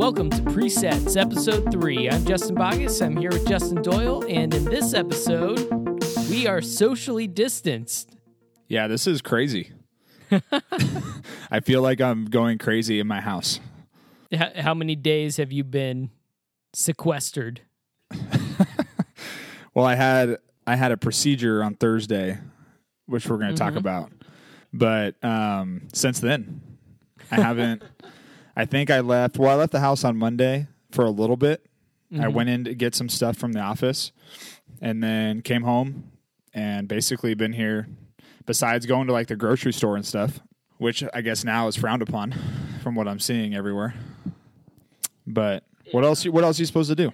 Welcome to Presets, Episode 3. I'm Justin Bogus. I'm here with Justin Doyle, and in this episode, we are socially distanced. Yeah, this is crazy. I feel like I'm going crazy in my house. How many days have you been sequestered? Well, I had I had a procedure on Thursday, which we're going to talk about. But um, since then, I haven't. I think I left. Well, I left the house on Monday for a little bit. I mm-hmm. went in to get some stuff from the office, and then came home and basically been here. Besides going to like the grocery store and stuff, which I guess now is frowned upon, from what I'm seeing everywhere. But what else? What else are you supposed to do?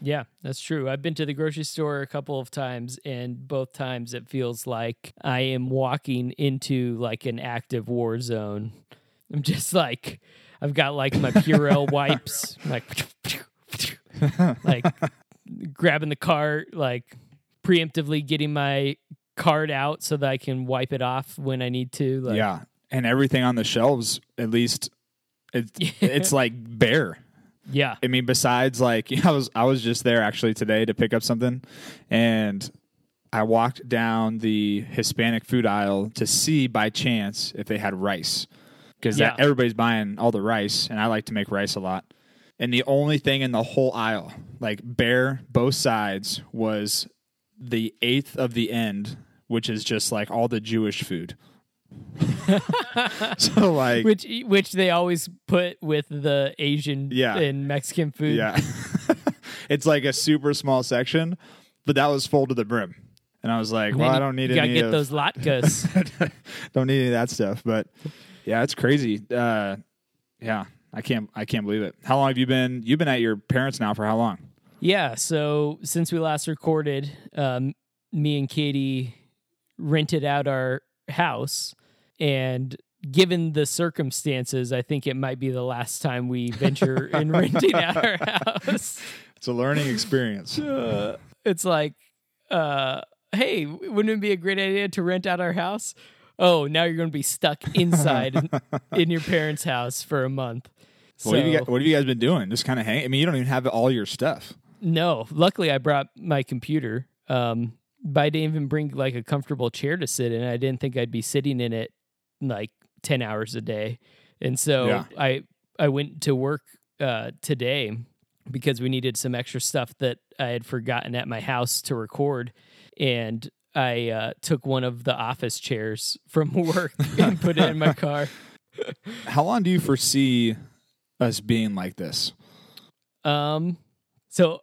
Yeah, that's true. I've been to the grocery store a couple of times, and both times it feels like I am walking into like an active war zone. I'm just like, I've got like my Purell wipes, like, like grabbing the cart, like preemptively getting my card out so that I can wipe it off when I need to. Like, yeah, and everything on the shelves, at least, it, it's like bare. yeah, I mean, besides like I was I was just there actually today to pick up something, and I walked down the Hispanic food aisle to see by chance if they had rice because Yeah. everybody's buying all the rice, and I like to make rice a lot. And the only thing in the whole aisle, like bare both sides, was the eighth of the end, which is just like all the Jewish food. so like which which they always put with the Asian Yeah. and Mexican food. Yeah. it's like a super small section, but that was full to the brim. And I was like, And well, I don't need you gotta any get of, those latkes. don't need any of that stuff. But yeah, it's crazy. Uh, yeah, I can't I can't believe it. How long have you been you've been at your parents now for how long? Yeah, so since we last recorded, um, me and Katie rented out our house, and given the circumstances, I think it might be the last time we venture in renting out our house. It's a learning experience. Uh, it's like, uh, hey, wouldn't it be a great idea to rent out our house? Oh, now you're going to be stuck inside in, in your parents' house for a month. what, have you guys, what have you guys been doing? Just kind of hang. I mean, you don't even have all your stuff. No, luckily I brought my computer. Um, but I didn't even bring like a comfortable chair to sit in. I didn't think I'd be sitting in it like ten hours a day, and so Yeah. I I went to work uh, today because we needed some extra stuff that I had forgotten at my house to record, and I uh, took one of the office chairs from work and put it in my car. How long do you foresee us being like this? Um, so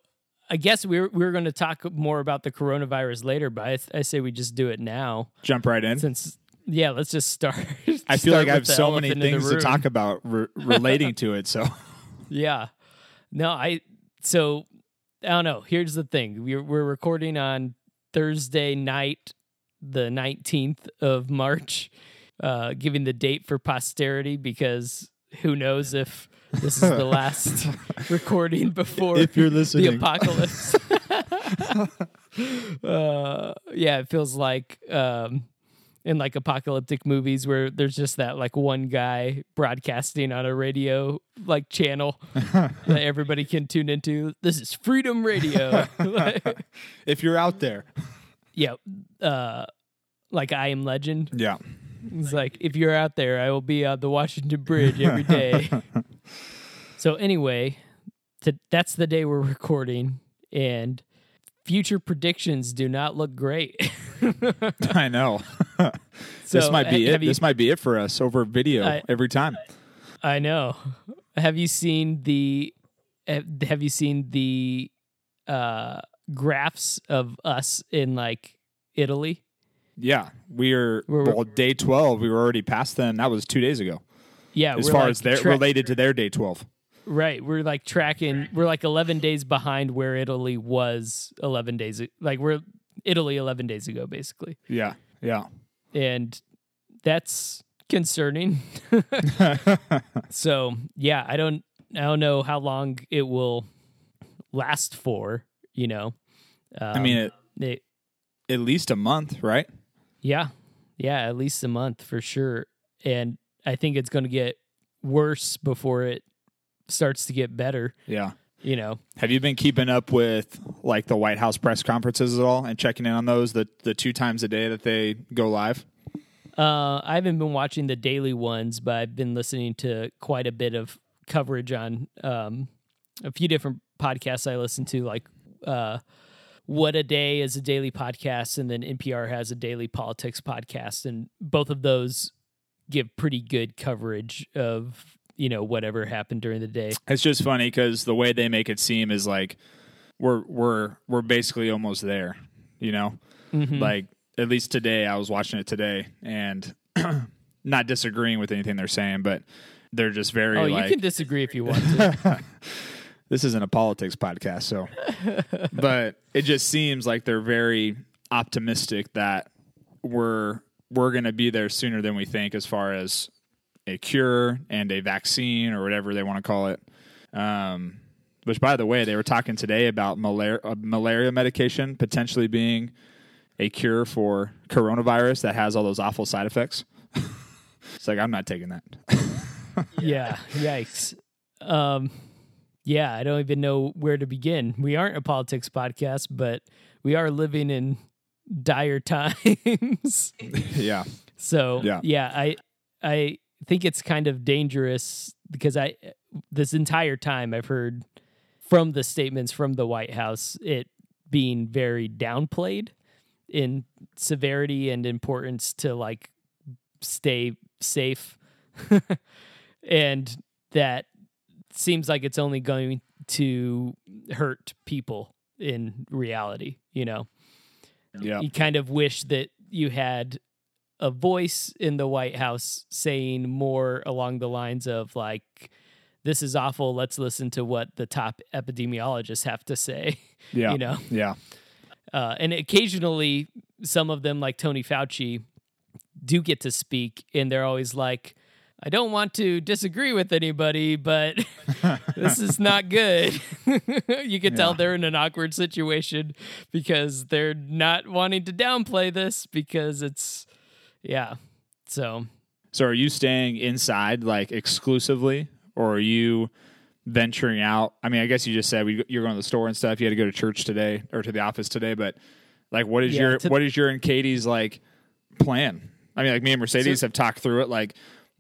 I guess we we're we are going to talk more about the coronavirus later, but I, I say we just do it now Jump right in. since yeah, let's just start. I feel start like I have so many elephant in the things to talk about re- relating to it. So Yeah, no, I so I don't know. Here's the thing: we're we're recording on Thursday night, the nineteenth of March, uh, giving the date for posterity because who knows if this is the last recording before if you're listening. the apocalypse. uh, yeah, it feels like um, in like apocalyptic movies where there's just that like one guy broadcasting on a radio like channel that everybody can tune into. This is Freedom Radio. if you're out there, yeah, uh, like I Am Legend. yeah. It's like if you're out there, I will be on the Washington Bridge every day. so anyway, to, that's the day we're recording, and future predictions do not look great. I know. So, this might be it. you- this might be it for us over video I- every time. I know. Have you seen the? Have you seen the uh, graphs of us in like Italy? Yeah, we are We're- well day twelve. We were already past them. That was two days ago. Yeah, As far like as they're tra- related to their day twelve. Right. We're like tracking, we're like 11 days behind where Italy was 11 days, like we're Italy 11 days ago, basically. Yeah, yeah. And that's concerning. so, yeah, I don't, I don't know how long it will last for, you know. Um, I mean, it, it, at least a month, right? yeah, yeah, at least a month for sure. And I think it's going to get worse before it starts to get better. Yeah. You know, Have you been keeping up with like the White House press conferences at all and checking in on those the the two times a day that they go live? uh, I haven't been watching the daily ones, but I've been listening to quite a bit of coverage on um, a few different podcasts I listen to, like uh, What a Day is a daily podcast, and then NPR has a daily politics podcast, and both of those give pretty good coverage of you know whatever happened during the day. It's just funny because the way they make it seem is like we're we're we're basically almost there, you know. Mm-hmm. Like at least today, I was watching it today and not disagreeing with anything they're saying, but they're just very Oh, like you can disagree if you want to. this isn't a politics podcast, so but it just seems like they're very optimistic that we're we're going to be there sooner than we think as far as a cure and a vaccine or whatever they want to call it. Um, which, by the way, they were talking today about malaria, uh, malaria medication potentially being a cure for coronavirus that has all those awful side effects. it's like I'm not taking that. yeah, yikes. Um, yeah, I don't even know where to begin. We aren't a politics podcast, but we are living in dire times. yeah, so Yeah. yeah, I I think it's kind of dangerous because I this entire time I've heard from the statements from the White House it being very downplayed in severity and importance to like stay safe. And that seems like it's only going to hurt people in reality you know? Yeah, you kind of wish that you had a voice in the White House saying more along the lines of like, "This is awful. Let's listen to what the top epidemiologists have to say." yeah, You know, yeah, uh, and occasionally some of them, like Tony Fauci, do get to speak, and they're always like. I don't want to disagree with anybody, but this is not good. you can tell they're in an awkward situation because they're not wanting to downplay this because it's, yeah. So, So are you staying inside like exclusively or are you venturing out? I mean, I guess you just said we, you're going to the store and stuff. You had to go to church today or to the office today, but like what is Yeah, your what is your and Katie's like plan? I mean, like me and Mercedes have talked through it like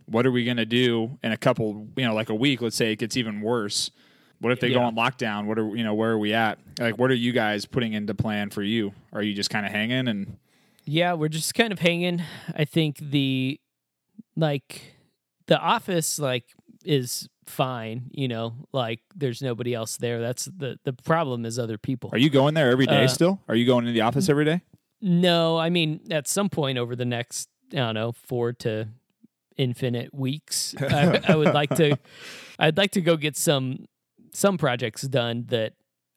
what are we going to do in a couple, you know, like a week, let's say it gets even worse. What if they go on lockdown? What are you know, where are we at? Like what are you guys putting into plan for you? Are you just kind of hanging and yeah, we're just kind of hanging. I think the, like, the office, like, is fine, you know, like there's nobody else there. That's the, the problem is other people. are you going there every day Uh, still? Are you going to the office every day? No, I mean at some point over the next I don't know four to infinite weeks, I, I would like to. I'd like to go get some some projects done that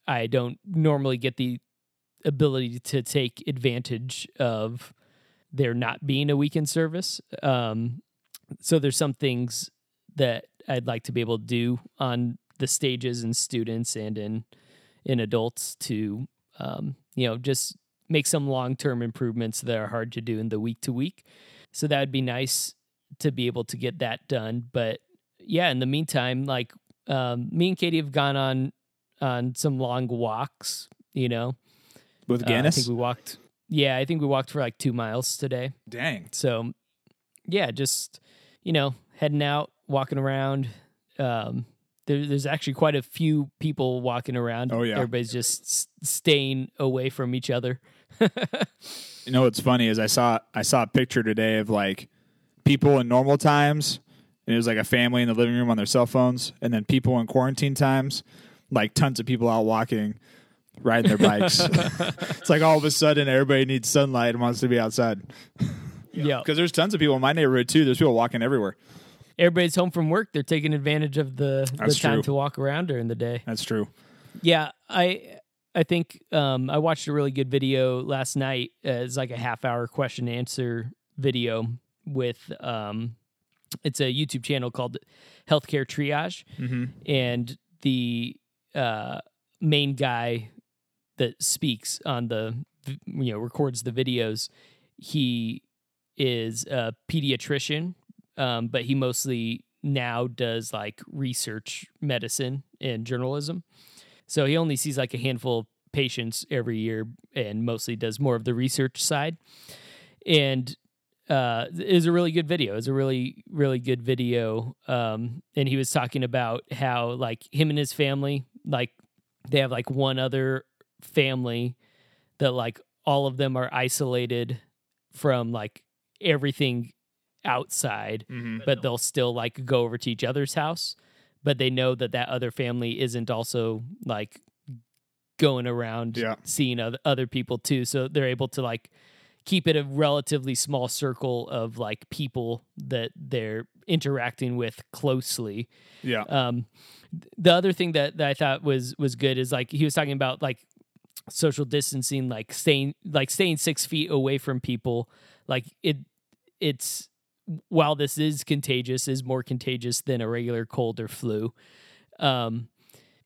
I don't normally get the ability to take advantage of there not being a weekend service. Um, so there's some things that I'd like to be able to do on the stages in students and in in adults to um, you know just make some long term improvements that are hard to do in the week to week. So that would be nice to be able to get that done. But yeah, in the meantime, like um, me and Katie have gone on on some long walks. You know, With Uh, I think we walked. Yeah, I think we walked for like two miles today. Dang. So yeah, just you know, heading out, walking around. Um, there, there's actually quite a few people walking around. Oh, yeah. everybody's just s- staying away from each other. You know what's funny is I saw I saw a picture today of like people in normal times, and it was like a family in the living room on their cell phones, and then people in quarantine times, like tons of people out walking, riding their bikes. it's like all of a sudden everybody needs sunlight and wants to be outside yeah, because there's tons of people in my neighborhood too. There's people walking everywhere. everybody's home from work. They're taking advantage of the, the That's time true. to walk around during the day. That's true. Yeah, I I think um, I watched a really good video last night. Uh, it's like a half hour question and answer video with um, it's a YouTube channel called Healthcare Triage, Mm-hmm. and the uh, main guy that speaks on the you know records the videos. He is a pediatrician, um, but he mostly now does like research medicine and journalism. So he only sees like a handful of patients every year and mostly does more of the research side. And uh, is a really good video. It's a really, really good video. Um, and he was talking about how like him and his family, like they have like one other family that like all of them are isolated from like everything outside, Mm-hmm. but they'll still like go over to each other's house. But they know that that other family isn't also like going around Yeah. seeing other, other people too. So they're able to like keep it a relatively small circle of like people that they're interacting with closely. Yeah. Um, the other thing that, that I thought was was good is like he was talking about like social distancing, like staying like staying six feet away from people. Like it, it's while this is contagious, is more contagious than a regular cold or flu. Um,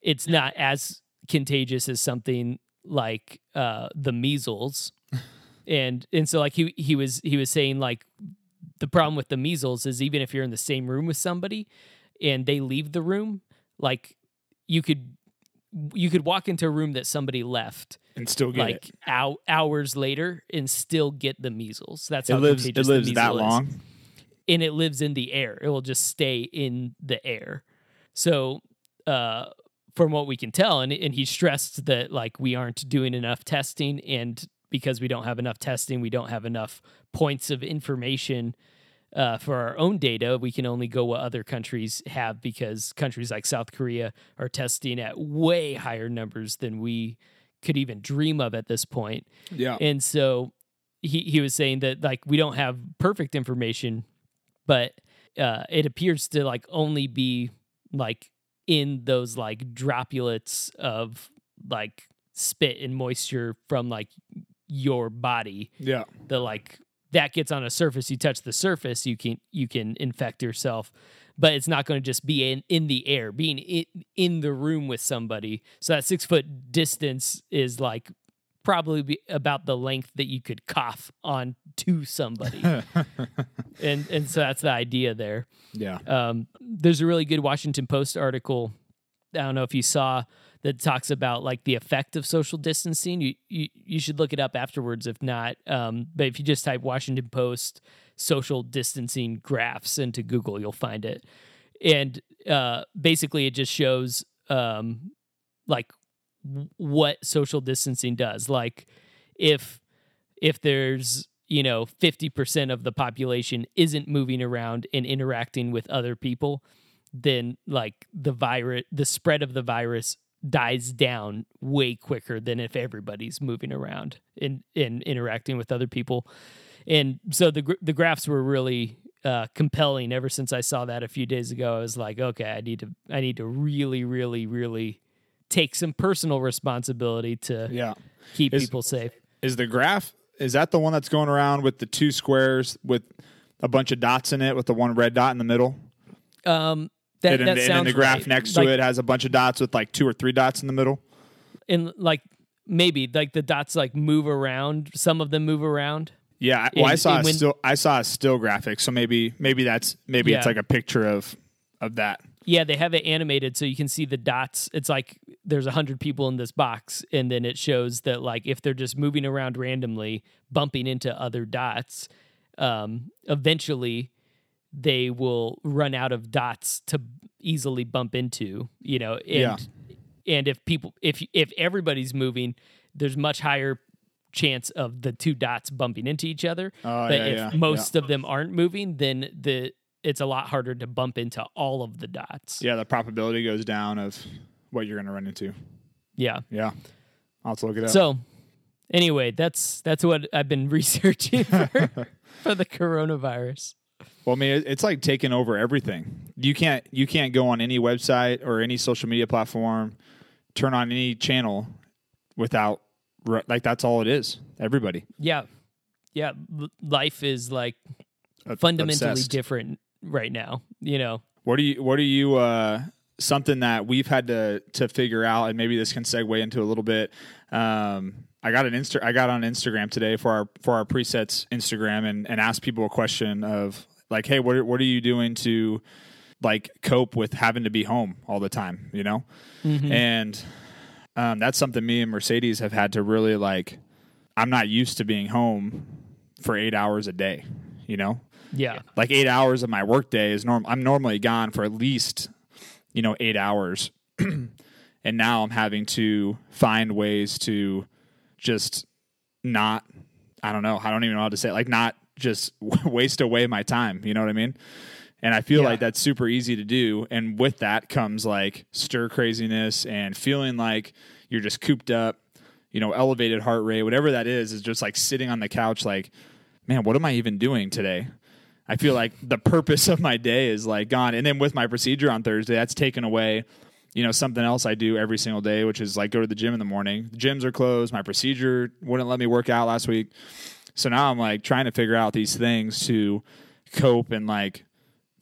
it's not as contagious as something like uh, the measles, and and so like he he was he was saying like the problem with the measles is even if you're in the same room with somebody and they leave the room, like you could you could walk into a room that somebody left And still get like it. hou- hours later and still get the measles. That's how It lives. It contagious the lives that measles is. long. and it lives in the air. It will just stay in the air. So, uh, from what we can tell, and and he stressed that like we aren't doing enough testing, and because we don't have enough testing, we don't have enough points of information uh, for our own data. We can only go what other countries have because countries like South Korea are testing at way higher numbers than we could even dream of at this point. Yeah. And so he, he was saying that like we don't have perfect information, but uh, it appears to like only be like in those like droplets of like spit and moisture from like your body yeah. The like that gets on a surface you touch the surface you can you can infect yourself but it's not going to just be in, in the air being in, in the room with somebody so that six foot distance is like probably be about the length that you could cough on to somebody and and so that's the idea there Yeah. um, there's a really good Washington Post article. I don't know if you saw that talks about like the effect of social distancing. You you, you should look it up afterwards if not. Um, but if you just type Washington Post social distancing graphs into Google, you'll find it. And uh, basically, it just shows um, like what social distancing does. Like if if there's you know 50% of the population isn't moving around and interacting with other people then like the virus the spread of the virus dies down way quicker than if everybody's moving around and, and interacting with other people and so the the graphs were really uh, compelling ever since I saw that a few days ago I was like okay I need to I need to really really really take some personal responsibility to Yeah. keep Is- people safe Is the graph is that the one that's going around with the two squares with a bunch of dots in it with the one red dot in the middle? Um, that, and, that and then the graph right. next like, to it has a bunch of dots with like two or three dots in the middle. and like maybe like the dots like move around. Some of them move around. Yeah, well, I saw a when- still I saw a still graphic, so maybe maybe that's maybe it's like a picture of of that. Yeah, they have it animated so you can see the dots. It's like there's a hundred people in this box, and then it shows that like if they're just moving around randomly, bumping into other dots, um, eventually they will run out of dots to easily bump into. You know, and Yeah. and if people if if everybody's moving, there's much higher chance of the two dots bumping into each other. Oh, but yeah, if yeah, most of them aren't moving, then the it's a lot harder to bump into all of the dots. Yeah, the probability goes down of what you're going to run into. Yeah. Yeah, I'll have to look it up. So anyway, that's that's what I've been researching for, for the coronavirus. Well, I mean, it's like taking over everything. You can't you can't go on any website or any social media platform, turn on any channel without like that's all it is. Everybody Yeah. Yeah, life is like fundamentally obsessed. different right now, you know. What do you what do you uh something that we've had to to figure out and maybe this can segue into a little bit. Um I got an Insta I got on Instagram today for our for our presets Instagram and and asked people a question of like hey what are, what are you doing to like cope with having to be home all the time, you know? Mhm. And um, that's something me and Mercedes have had to really like. I'm not used to being home for eight hours a day, you know? yeah. Like eight hours of my workday is normal. I'm normally gone for at least, you know, eight hours. and now I'm having to find ways to just not, I don't know, I don't even know how to say it, like not just waste away my time. You know what I mean? And I feel Yeah. like that's super easy to do. And with that comes like stir craziness and feeling like you're just cooped up, you know, elevated heart rate, whatever that is, is just like sitting on the couch, like, man, what am I even doing today? I feel like the purpose of my day is like gone. And then with my procedure on Thursday, that's taken away, you know, something else I do every single day, which is like go to the gym in the morning. The gyms are closed. My procedure wouldn't let me work out last week. So now I'm like trying to figure out these things to cope and like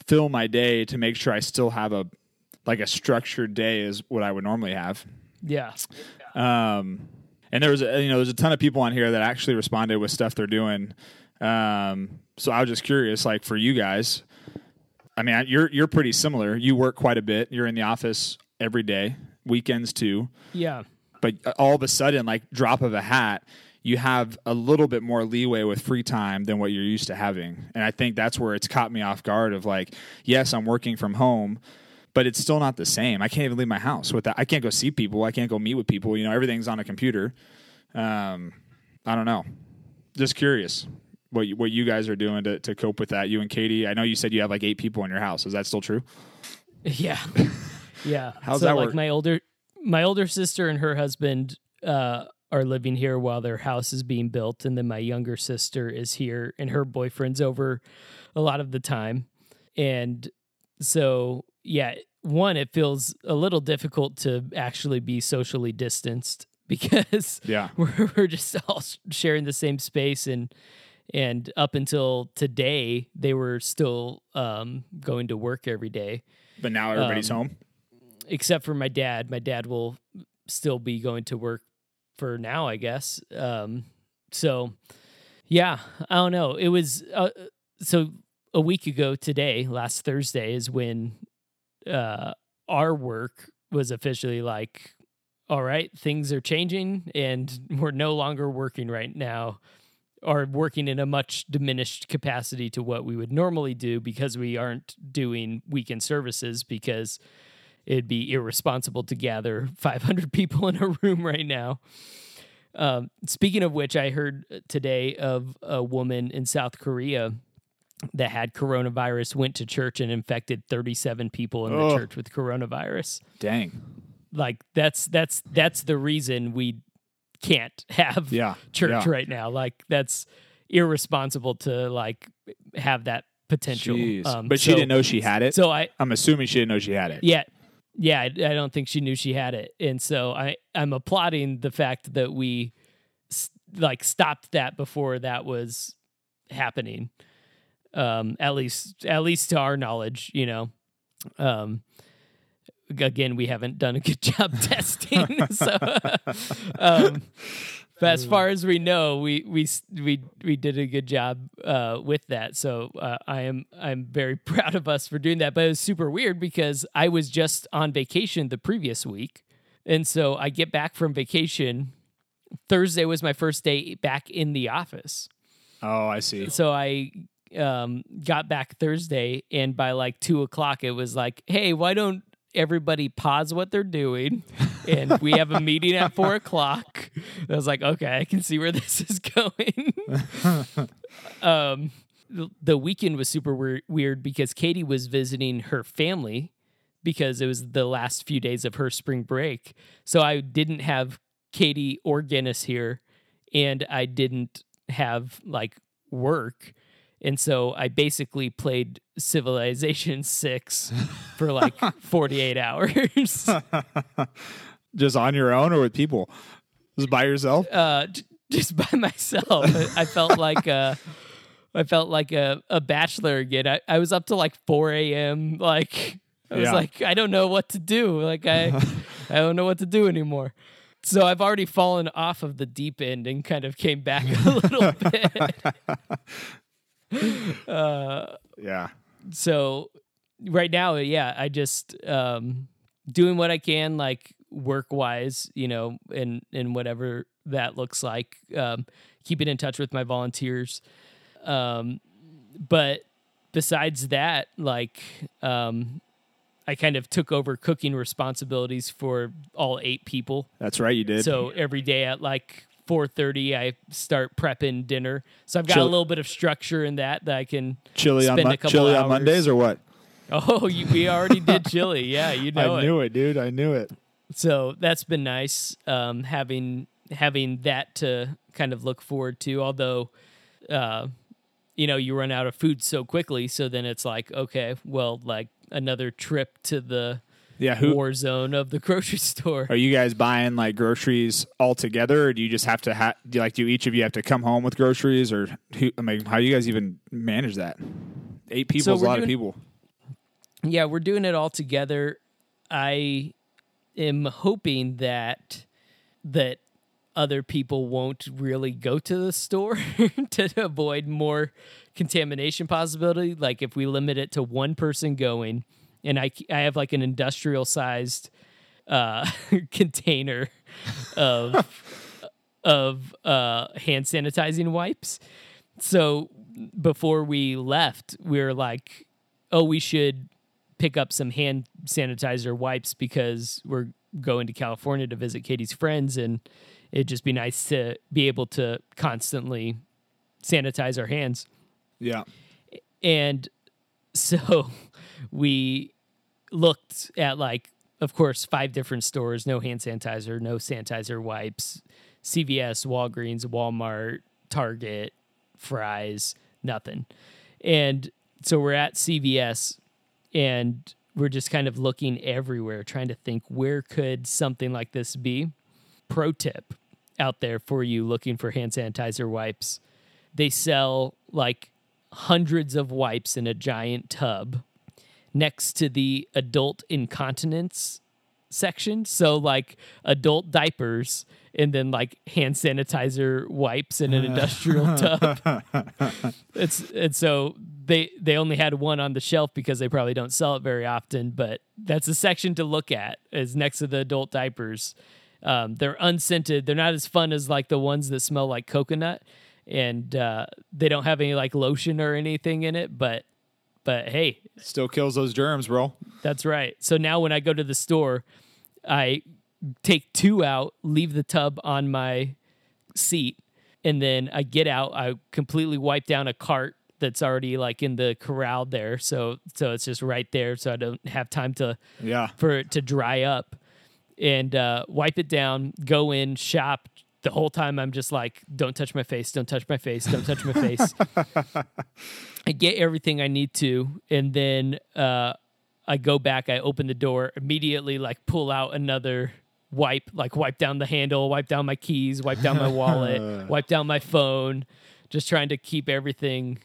fill my day to make sure I still have a like a structured day is what I would normally have. Yeah. Um, and there was a, you know there's a ton of people on here that actually responded with stuff they're doing. Um, so I was just curious, like for you guys, I mean, you're you're pretty similar. You work quite a bit. You're in the office every day, weekends too. Yeah. But all of a sudden, like drop of a hat, you have a little bit more leeway with free time than what you're used to having. And I think that's where it's caught me off guard. Of like, yes, I'm working from home, but it's still not the same. I can't even leave my house with that. I can't go see people. I can't go meet with people. You know, everything's on a computer. Um, I don't know. Just curious what you, what you guys are doing to, to cope with that. You and Katie. I know you said you have like eight people in your house. Is that still true? Yeah. Yeah. How's so that like work? my older my older sister and her husband uh are living here while their house is being built and then my younger sister is here and her boyfriend's over a lot of the time. And so yeah, one it feels a little difficult to actually be socially distanced because Yeah. we're, we're just all sharing the same space and and up until today they were still um, going to work every day But now everybody's Um, home. except for my dad my dad will still be going to work for now i guess. Um, so yeah i don't know. It was uh, so a week ago today last thursday is when uh, our work was officially like all right things are changing and we're no longer working right now or working in a much diminished capacity to what we would normally do because we aren't doing weekend services because it'd be irresponsible to gather 500 people in a room right now. Um, speaking of which, I heard today of a woman in South Korea that had coronavirus, went to church and infected 37 people in the church with coronavirus. Dang. Like that's that's that's the reason we can't have Yeah. church yeah. right now. Like that's irresponsible to like have that potential. Um, but she so- didn't know she had it. So I I'm assuming she didn't know she had it. yeah. Yeah, I, I don't think she knew she had it, and so I I'm applauding the fact that we like stopped that before that was happening. Um, at least at least to our knowledge, you know. Um, again, we haven't done a good job testing, so. um, but as far as we know, we we we we did a good job uh, with that. So uh, I am I'm very proud of us for doing that. But it was super weird because I was just on vacation the previous week, and so I get back from vacation. Thursday was my first day back in the office. Oh, I see. So I um, got back Thursday, and by like two o'clock, it was like, "Hey, why don't everybody pause what they're doing?" And we have a meeting at four o'clock. I was like, "Okay, I can see where this is going." um, the- the weekend was super weir- weird because Katie was visiting her family because it was the last few days of her spring break. So I didn't have Katie or Guinness here, and I didn't have like work. And so I basically played Civilization 6 for like 48 hours. Just on your own or with people? Just by yourself? uh, j- just by myself. I, felt like uh, I felt like a, a bachelor again. I, I was up to like 4 a.m. Like I was Yeah. like, I don't know what to do. Like I I don't know what to do anymore. So I've already fallen off of the deep end and kind of came back a little bit. uh, Yeah. so right now, yeah, I just um, doing what I can, like work wise, you know, and and whatever that looks like. Um, keeping in touch with my volunteers, um, but besides that, like um, I kind of took over cooking responsibilities for all eight people. That's right, you did. So every day at like 4:30 I start prepping dinner. So I've got Chill- a little bit of structure in that that I can chili on spend a couple chili on. Mondays or what? Oh, you, we already did chili. Yeah, you know I it. knew it, dude. I knew it. So that's been nice um, having having that to kind of look forward to. Although, uh, you know, you run out of food so quickly, so then it's like, okay, well, like another trip to the Yeah, who war zone of the grocery store. are you guys buying like groceries all together, or do you just have to ha- do like do each of you have to come home with groceries, or who, I mean, how do you guys even manage that? Eight people So is a lot of people. Yeah, we're doing it all together. I am hoping that that other people won't really go to the store to avoid more contamination possibility. Like if we limit it to one person going, and I I have like an industrial sized uh, container of of uh, hand sanitizing wipes. So before we left, we were like, "Oh, we should pick up some hand sanitizer wipes because we're going to California to visit Katie's friends, and it'd just be nice to be able to constantly sanitize our hands." Yeah, And so we looked at like, of course, five different stores, no hand sanitizer, no sanitizer wipes, CVS, Walgreens, Walmart, Target, Fry's nothing. And so we're at CVS and we're just kind of looking everywhere, trying to think where could something like this be. Pro tip out there for you looking for hand sanitizer wipes. They sell like hundreds of wipes in a giant tub next to the adult incontinence section. So like adult diapers and then like hand sanitizer wipes in an industrial tub. It's and so they they only had one on the shelf because they probably don't sell it very often, but that's a section to look at is next to the adult diapers. Um, they're unscented. They're not as fun as like the ones that smell like coconut, and uh, they don't have any like lotion or anything in it. But but hey, still kills those germs, bro. that's right. So now when I go to the store, I take two out, leave the tub on my seat, and then I get out. I completely wipe down a cart that's already like in the corral there. So so it's just right there. So I don't have time to Yeah, for it to dry up and uh, wipe it down, go in, shop. The whole time I'm just like, don't touch my face, don't touch my face, don't touch my face. I get everything I need to, and then uh, I go back, I open the door, immediately like pull out another wipe, like wipe down the handle, wipe down my keys, wipe down my wallet, wipe down my phone, just trying to keep everything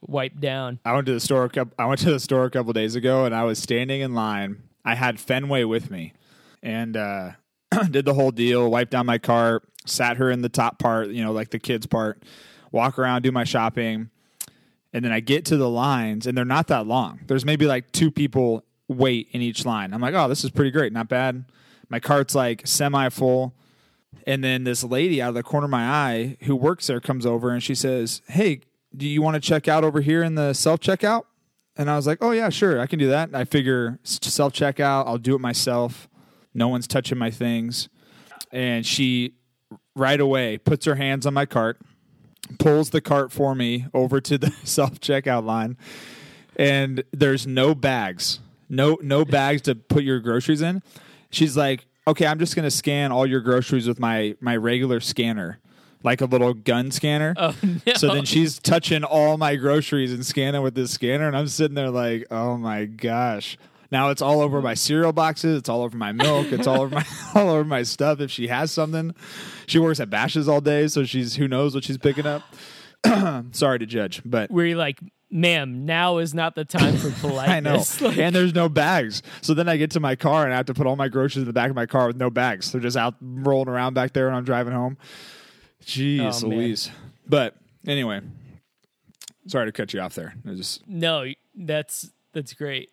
wiped down. I went to the store. a I went to the store a couple days ago, and I was standing in line. I had Fenway with me, and uh, did the whole deal. Wiped down my cart, sat her in the top part, you know, like the kids part. Walk around, do my shopping, and then I get to the lines, and they're not that long. There's maybe like two people wait in each line. I'm like, oh, this is pretty great, not bad. My cart's like semi full. And then this lady out of the corner of my eye who works there comes over and she says, Hey, do you want to check out over here in the self checkout? And I was like, Oh, yeah, sure, I can do that. I figure self checkout, I'll do it myself. No one's touching my things. And she right away puts her hands on my cart, pulls the cart for me over to the self checkout line, and there's no bags, no no bags to put your groceries in. She's like, "Okay, I'm just gonna scan all your groceries with my my regular scanner, like a little gun scanner." Oh no! So then she's touching all my groceries and scanning with this scanner, and I'm sitting there like, "Oh my gosh!" Now it's all over my cereal boxes. It's all over my milk. It's all over my all over my stuff. If she has something, she works at Bashas' all day, so she's who knows what she's picking up. Sorry to judge, but where you're like, ma'am, now is not the time for I know. politeness. Like, and there's no bags. So then I get to my car and I have to put all my groceries in the back of my car with no bags. They're just out rolling around back there and I'm driving home. Jeez Oh, man. Louise. But anyway, sorry to cut you off there. I just no, that's that's great.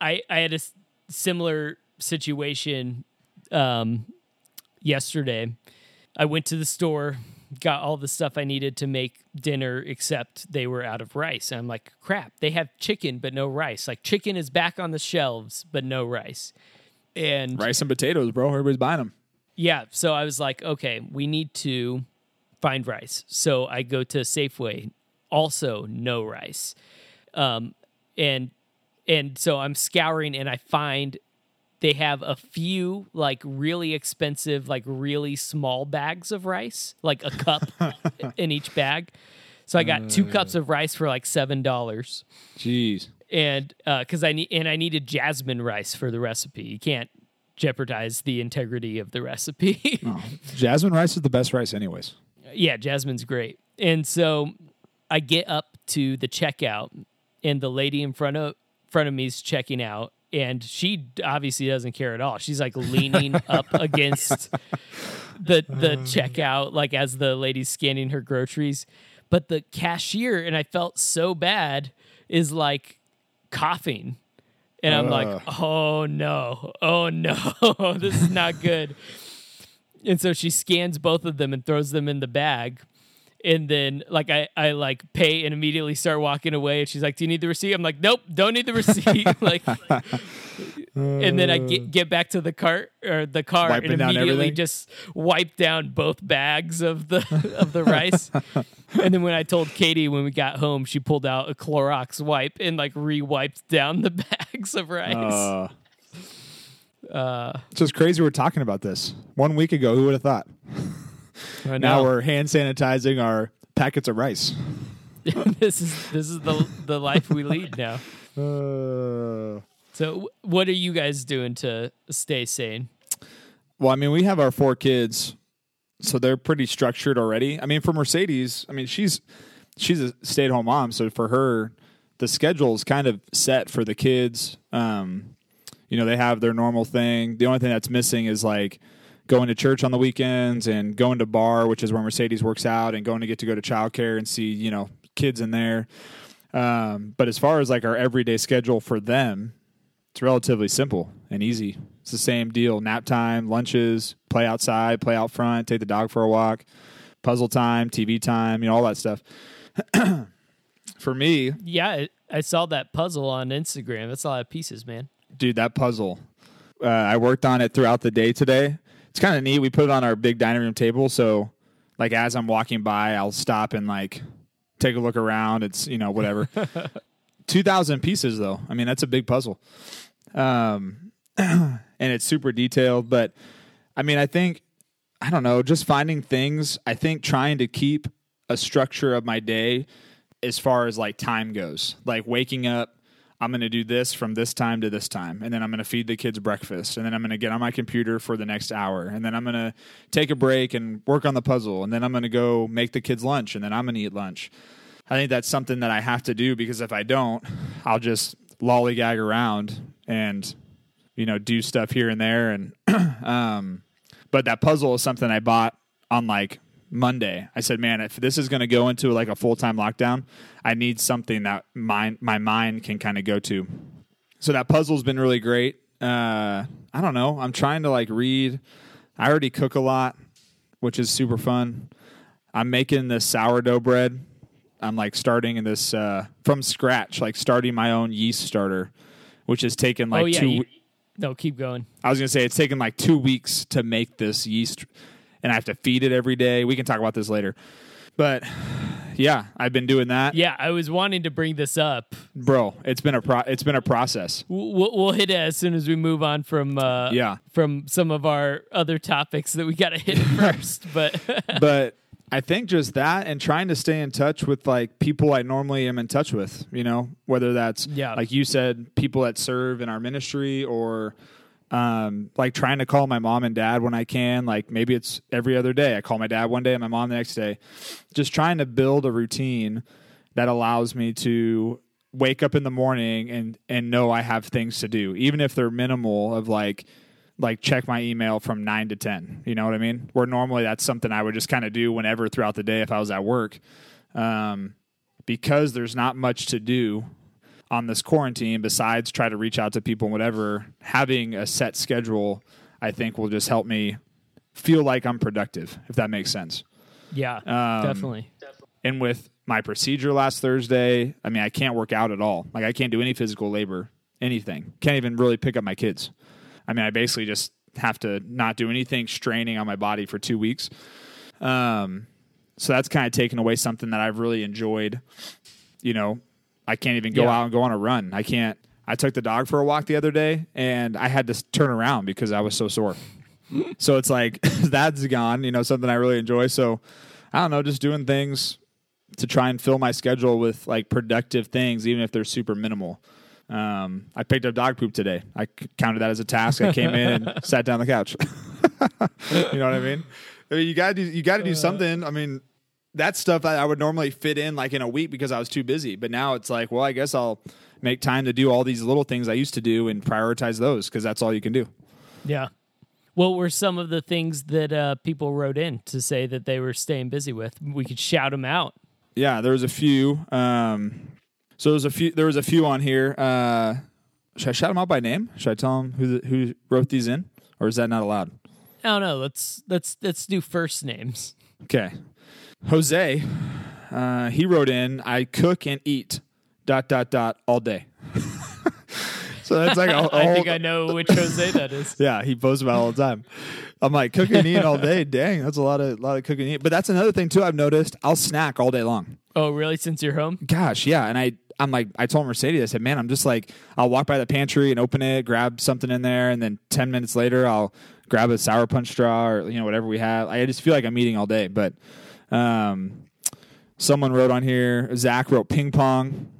I I had a s- similar situation um, yesterday. I went to the store, got all the stuff I needed to make dinner, except they were out of rice. And I'm like, crap, they have chicken but no rice. Like chicken is back on the shelves but no rice. And Rice and potatoes, bro. Everybody's buying them. yeah, so I was like, okay, we need to find rice. So I go to Safeway, also no rice. Um, and and so I'm scouring and I find they have a few like really expensive, like really small bags of rice, like a cup in each bag. So I got two mm. cups of rice for like seven dollars Jeez. and uh, because I need and I needed jasmine rice for the recipe. You can't jeopardize the integrity of the recipe. Oh. Jasmine rice is the best rice, anyways. yeah, jasmine's great. And so I get up to the checkout, and the lady in front of front of me is checking out, and she obviously doesn't care at all. She's like leaning up against the the um, checkout, like as the lady's scanning her groceries. But the cashier, and I felt so bad, is like coughing. And I'm like, oh no, oh no, this is not good. And so she scans both of them and throws them in the bag. And then like I, I like pay and immediately start walking away. And she's like, Do you need the receipt? I'm like, Nope, don't need the receipt. like and then I get, get back to the cart or the car Wiping and immediately just wipe down both bags of the of the rice. and then when I told Katie when we got home, she pulled out a Clorox wipe and like re-wiped down the bags of rice. Uh, Uh, it's just crazy we're talking about this. One week ago, who would have thought? I Now know. we're hand sanitizing our packets of rice. this is this is the the life we lead now. Uh, So, what are you guys doing to stay sane? well, I mean, we have our four kids, so they're pretty structured already. I mean, for Mercedes, I mean, she's she's a stay at home mom, so for her, the schedule is kind of set for the kids. Um, you know, they have their normal thing. The only thing that's missing is like going to church on the weekends and going to barre, which is where Mercedes works out, and going to get to go to childcare and see you know kids in there. Um, but as far as like our everyday schedule for them, it's relatively simple and easy. It's the same deal: nap time, lunches, play outside, play out front, take the dog for a walk, puzzle time, TV time, you know, all that stuff. for me, Yeah, I, saw that puzzle on Instagram. That's a lot of pieces, man. dude, that puzzle. Uh, I worked on it throughout the day today. It's kind of neat. We put it on our big dining room table, so like as I'm walking by, I'll stop and like take a look around. It's you know whatever. Two thousand pieces though. I mean that's a big puzzle, um, and it's super detailed. But I mean I think I don't know. Just finding things. I think trying to keep a structure of my day as far as like time goes. Like waking up, I'm going to do this from this time to this time. And then I'm going to feed the kids breakfast. And then I'm going to get on my computer for the next hour. And then I'm going to take a break and work on the puzzle. And then I'm going to go make the kids lunch. And then I'm going to eat lunch. I think that's something that I have to do because if I don't, I'll just lollygag around and, you know, do stuff here and there. And, um, but that puzzle is something I bought on like Monday. I said, man, if this is going to go into like a full time lockdown, I need something that my my mind can kind of go to. So that puzzle's been really great. Uh, I don't know. I'm trying to like read. I already cook a lot, which is super fun. I'm making this sourdough bread. I'm like starting in this uh, from scratch, like starting my own yeast starter, which has taken like oh yeah, two. you, no, keep going. I was gonna say it's taken like two weeks to make this yeast, and I have to feed it every day. We can talk about this later, but yeah, I've been doing that, Yeah, I was wanting to bring this up. bro. It's been a pro- it's been a process. We'll, we'll hit it as soon as we move on from uh, Yeah. from some of our other topics that we got to hit first. But but I think just that and trying to stay in touch with like people I normally am in touch with, you know, whether that's Yeah. like you said, people that serve in our ministry or um, like trying to call my mom and dad when I can. Like maybe it's every other day. I call my dad one day and my mom the next day. Just trying to build a routine that allows me to wake up in the morning and and know I have things to do, even if they're minimal of like like check my email from nine to ten. You know what I mean? Where normally that's something I would just kind of do whenever throughout the day if I was at work. Um, because there's not much to do. On this quarantine, besides try to reach out to people and whatever, having a set schedule, I think will just help me feel like I'm productive, if that makes sense. Yeah, Um, definitely. And with my procedure last Thursday, I mean, I can't work out at all. Like, I can't do any physical labor, anything. Can't even really pick up my kids. I mean, I basically just have to not do anything straining on my body for two weeks. Um, so that's kind of taken away something that I've really enjoyed. You know, I can't even go Yeah. out and go on a run. I can't. I took the dog for a walk the other day, and I had to turn around because I was so sore. so it's like that's gone. You know, something I really enjoy. So I don't know, just doing things to try and fill my schedule with like productive things, even if they're super minimal. Um, I picked up dog poop today. I counted that as a task. I came in and sat down on the couch. you know what I mean? I mean, you got to you got to do something. I mean, that stuff I, I would normally fit in like in a week because I was too busy. But now it's like, well, I guess I'll make time to do all these little things I used to do and prioritize those because that's all you can do. Yeah. What were some of the things that uh, people wrote in to say that they were staying busy with? We could shout them out. Yeah, there was a few. Um, so there was a few. There was a few on here. Uh, should I shout them out by name? Should I tell them who the, who wrote these in, or is that not allowed? I don't know. Let's let's let's do first names. Okay, Jose. Uh, he wrote in. I cook and eat. Dot dot dot all day. so that's like a, a I whole- think I know which Jose that is. Yeah, he posts about all the time. I'm like cooking and eating all day. Dang, that's a lot of lot of cooking and eating. But that's another thing too. I've noticed. I'll snack all day long. Oh, really? Since you're home? Gosh, yeah. And I I'm like I told Mercedes, I said, man, I'm just like I'll walk by the pantry and open it, grab something in there, and then ten minutes later I'll grab a sour punch straw or you know whatever we have. I just feel like I'm eating all day. But um, someone wrote on here. Zach wrote ping pong.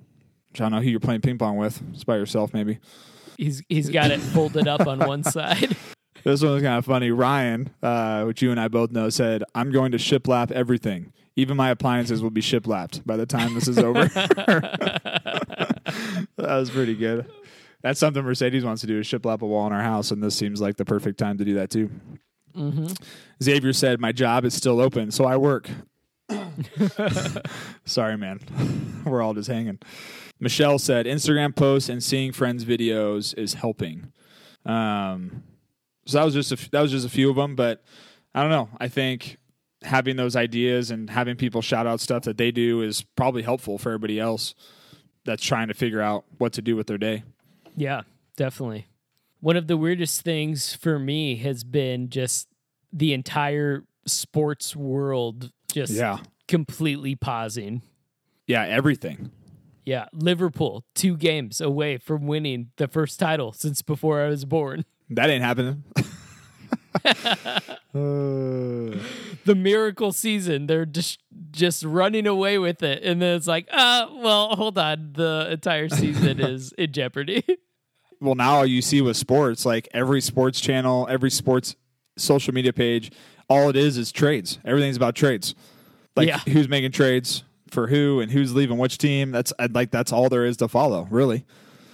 Which I don't know who you're playing ping pong with. It's by yourself, maybe. He's he's got it folded up on one side. This one was kind of funny. Ryan, uh, which you and I both know, said, "I'm going to shiplap everything. Even my appliances will be shiplapped by the time this is over." that was pretty good. That's something Mercedes wants to do is shiplap a wall in our house, and this seems like the perfect time to do that too. Hmm Xavier said, "My job is still open, so I work." Sorry, man. We're all just hanging. Michelle said, "Instagram posts and seeing friends' videos is helping." Um, so that was just that was just a few of them, but I don't know. I think having those ideas and having people shout out stuff that they do is probably helpful for everybody else that's trying to figure out what to do with their day. Yeah, definitely. One of the weirdest things for me has been just the entire sports world just Yeah, completely pausing. yeah, everything. Yeah, Liverpool, two games away from winning the first title since before I was born. That ain't happening. Uh, The miracle season, they're just just running away with it, and then it's like, uh, well, hold on, the entire season is in jeopardy. Well, now you see with sports, like every sports channel, every sports social media page, all it is is trades. Everything's about trades. Like Yeah. who's making trades for who and who's leaving which team. That's I'd like that's all there is to follow, really.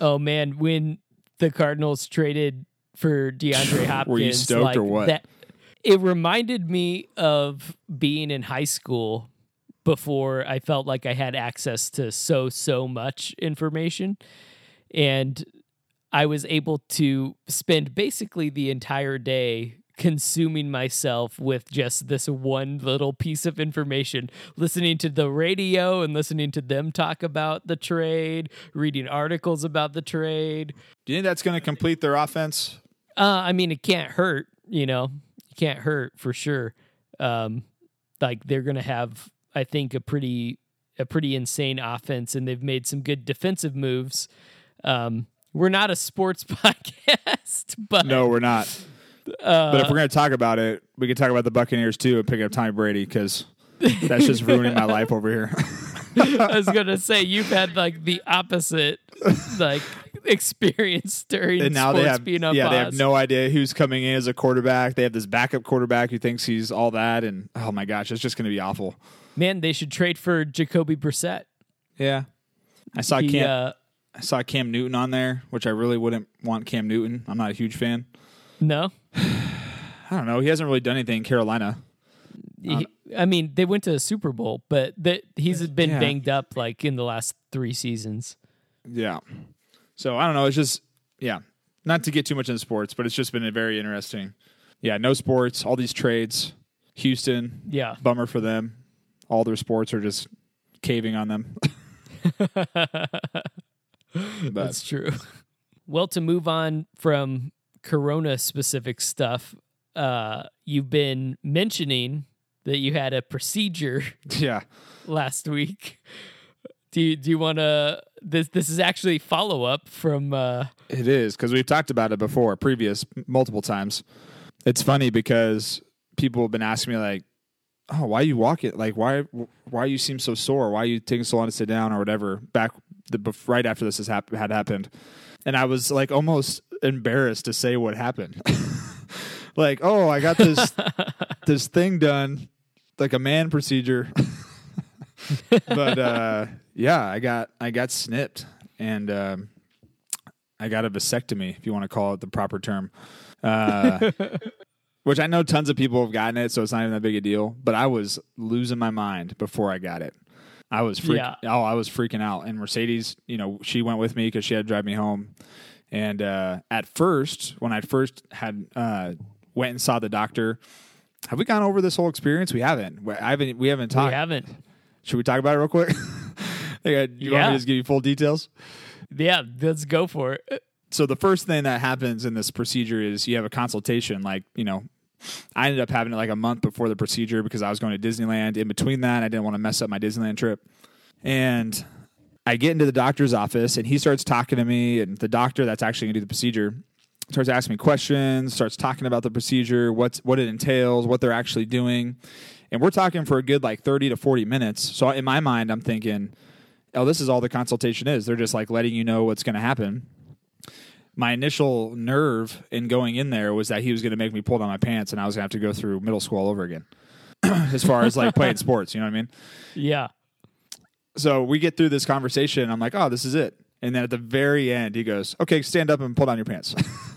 oh man, when the Cardinals traded for DeAndre Hopkins, Were you stoked like, or what? That, it reminded me of being in high school before I felt like I had access to so so much information, and I was able to spend basically the entire day consuming myself with just this one little piece of information, listening to the radio and listening to them talk about the trade, reading articles about the trade. Do you think that's going to complete their offense? Uh, I mean, it can't hurt, you know, it can't hurt for sure. Um, like they're gonna have, I think, a pretty a pretty insane offense, and they've made some good defensive moves. Um, we're not a sports podcast, but No, we're not. uh, But if we're going to talk about it, we can talk about the Buccaneers too and pick up Tommy Brady because that's just ruining my life over here. I was gonna say you've had like the opposite like experience during and now sports they have being on yeah they have no idea who's coming in as a quarterback. They have this backup quarterback who thinks he's all that, and oh my gosh, it's just going to be awful. Man, they should trade for Jacoby Brissett. Yeah, I saw He, Cam. uh, I saw Cam Newton on there, which I really wouldn't want Cam Newton. I'm not a huge fan. no, I don't know. He hasn't really done anything in Carolina. He- I mean, they went to a Super Bowl, but that he's been Yeah. banged up like in the last three seasons. Yeah. So I don't know. It's just yeah. Not to get too much into sports, but it's just been a very interesting. Yeah, no sports, all these trades. Houston, Yeah. bummer for them. All their sports are just caving on them. but That's true. Well, to move on from corona specific stuff, uh, you've been mentioning that you had a procedure yeah. last week. Do you do you want to this this is actually follow up from uh It is because we've talked about it before, previous multiple times. It's funny because people have been asking me like, "Oh, why you walk it? Like, why why you seem so sore? Why you taking so long to sit down or whatever?" Back the right after this has hap- had happened, and I was like almost embarrassed to say what happened. like, oh, I got this this thing done, like a man procedure. but uh, yeah, I got I got snipped and um, I got a vasectomy, if you want to call it the proper term. Uh, which I know tons of people have gotten it, so it's not even that big a deal. But I was losing my mind before I got it. I was freak- Yeah. oh, I was freaking out. And Mercedes, you know, she went with me because she had to drive me home. And uh, at first, when I first had uh, went and saw the doctor, have we gone over this whole experience? We haven't. We- I haven't. We haven't we talked. haven't. Should we talk about it real quick? Yeah, you want me to just give you full details? Yeah, let's go for it. so the first thing that happens in this procedure is you have a consultation like you know i ended up having it like a month before the procedure because i was going to disneyland. In between that i didn't want to mess up my disneyland trip. And i get into the doctor's office and he starts talking to me and the doctor that's actually going to do the procedure starts asking me questions starts talking about the procedure what's what it entails what they're actually doing. And we're talking for a good like 30 to 40 minutes. So in my mind i'm thinking oh this is all the consultation is. They're just like letting you know what's going to happen my initial nerve in going in there was that he was going to make me pull down my pants and I was going to have to go through middle school all over again. as far as like playing sports, you know what I mean? Yeah. So we get through this conversation. I'm like, oh, this is it. And then at the very end, he goes, okay, stand up and pull down your pants.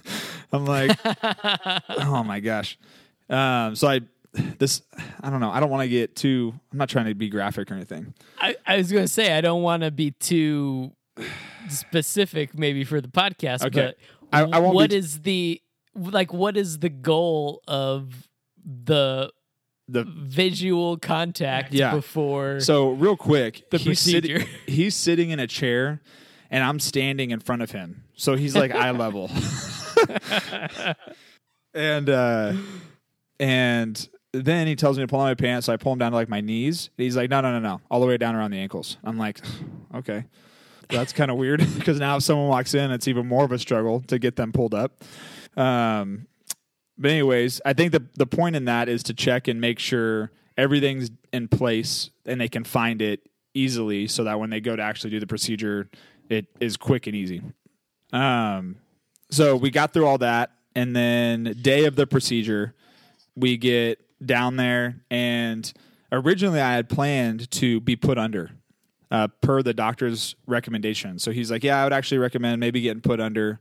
I'm like, oh my gosh. Um, so I, this, I don't know. I don't want to get too, I'm not trying to be graphic or anything. I, I was gonna say I don't want to be too specific, maybe for the podcast. Okay. But I- I won't what t- is the like? What is the goal of the The visual contact Yeah. before? So real quick, The he's sitting, procedure. he's sitting in a chair, and I'm standing in front of him. So he's like eye level, and uh, and then he tells me to pull on my pants. So I pull him down to like my knees. He's like, no, no, no, no, all the way down around the ankles. I'm like, okay, that's kind of weird because now if someone walks in, it's even more of a struggle to get them pulled up. Um, but anyways, I think the the point in that is to check and make sure everything's in place and they can find it easily, so that when they go to actually do the procedure, it is quick and easy. Um, so we got through all that, and then day of the procedure, we get down there, and originally I had planned to be put under. Uh, per the doctor's recommendation. So he's like, Yeah, I would actually recommend maybe getting put under.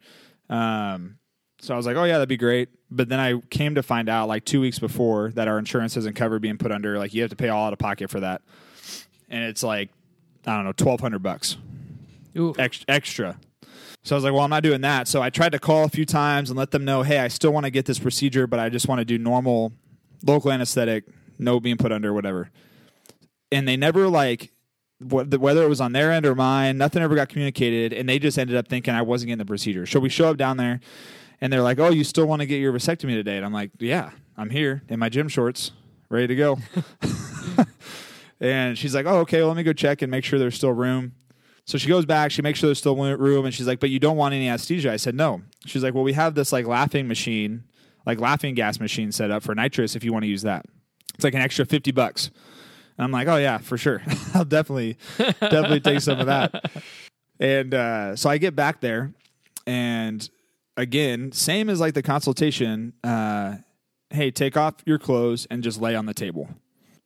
Um, so I was like, oh yeah, that'd be great. But then I came to find out like two weeks before that our insurance doesn't cover being put under. Like you have to pay all out of pocket for that, and it's like I don't know, twelve hundred bucks ex- extra. So I was like, well, I'm not doing that. So I tried to call a few times and let them know, hey, I still want to get this procedure, but I just want to do normal local anesthetic, no being put under, whatever. And they never like whether it was on their end or mine, nothing ever got communicated, and they just ended up thinking I wasn't getting the procedure. So we show up down there, and they're like, "Oh, you still want to get your vasectomy today?" And I'm like, "Yeah, I'm here in my gym shorts, ready to go." and she's like, "Oh, okay. Well, let me go check and make sure there's still room." So she goes back, she makes sure there's still room, and she's like, "But you don't want any anesthesia?" I said, "No." She's like, "Well, we have this like laughing machine, like laughing gas machine set up for nitrous if you want to use that. It's like an extra fifty bucks." And I'm like, "Oh yeah, for sure. I'll definitely, definitely take some of that." And uh, so I get back there, and again, same as like the consultation. Uh, hey, take off your clothes and just lay on the table.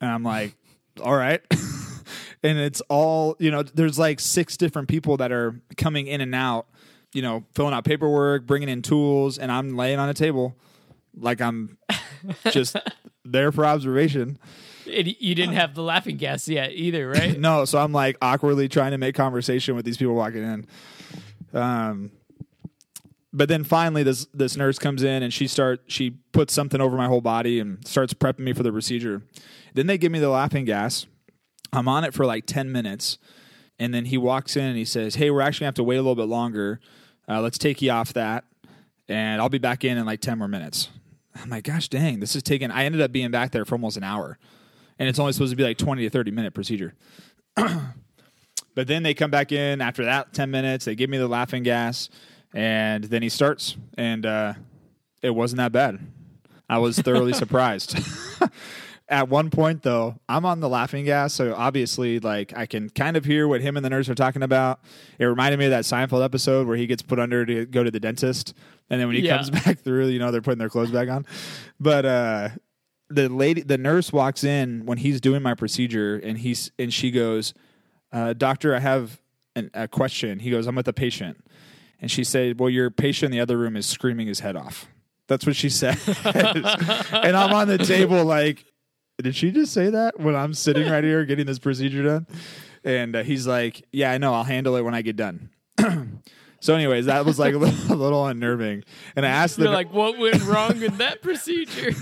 And I'm like, all right. and it's all, you know, there's like six different people that are coming in and out, you know, filling out paperwork, bringing in tools, and I'm laying on a table like I'm just there for observation. And you didn't have the laughing gas yet either, right? no, so I'm like awkwardly trying to make conversation with these people walking in. Um, but then finally, this this nurse comes in and she start she puts something over my whole body and starts prepping me for the procedure. Then they give me the laughing gas. I'm on it for like ten minutes, and then he walks in and he says, "Hey, we're actually gonna have to wait a little bit longer. Uh, let's take you off that, and I'll be back in in like ten more minutes." I'm like, "Gosh dang, this is taking." I ended up being back there for almost an hour, and it's only supposed to be like twenty to thirty minute procedure. but then they come back in after that ten minutes. They give me the laughing gas and then he starts, and uh, it wasn't that bad. I was thoroughly surprised. At one point, though, I'm on the laughing gas, so obviously, like I can kind of hear what him and the nurse are talking about. It reminded me of that Seinfeld episode where he gets put under to go to the dentist, and then when he yeah. comes back through, you know, they're putting their clothes back on. But uh, the lady, the nurse walks in when he's doing my procedure, and he's and she goes, uh, "Doctor, I have an, a question." He goes, "I'm with a patient." And she said, Well, your patient in the other room is screaming his head off. That's what she said. and I'm on the table like, Did she just say that when I'm sitting right here getting this procedure done? And uh, he's like, Yeah, I know. I'll handle it when I get done. so, anyways, that was like a little, a little unnerving. And I asked them, like, What went wrong in that procedure?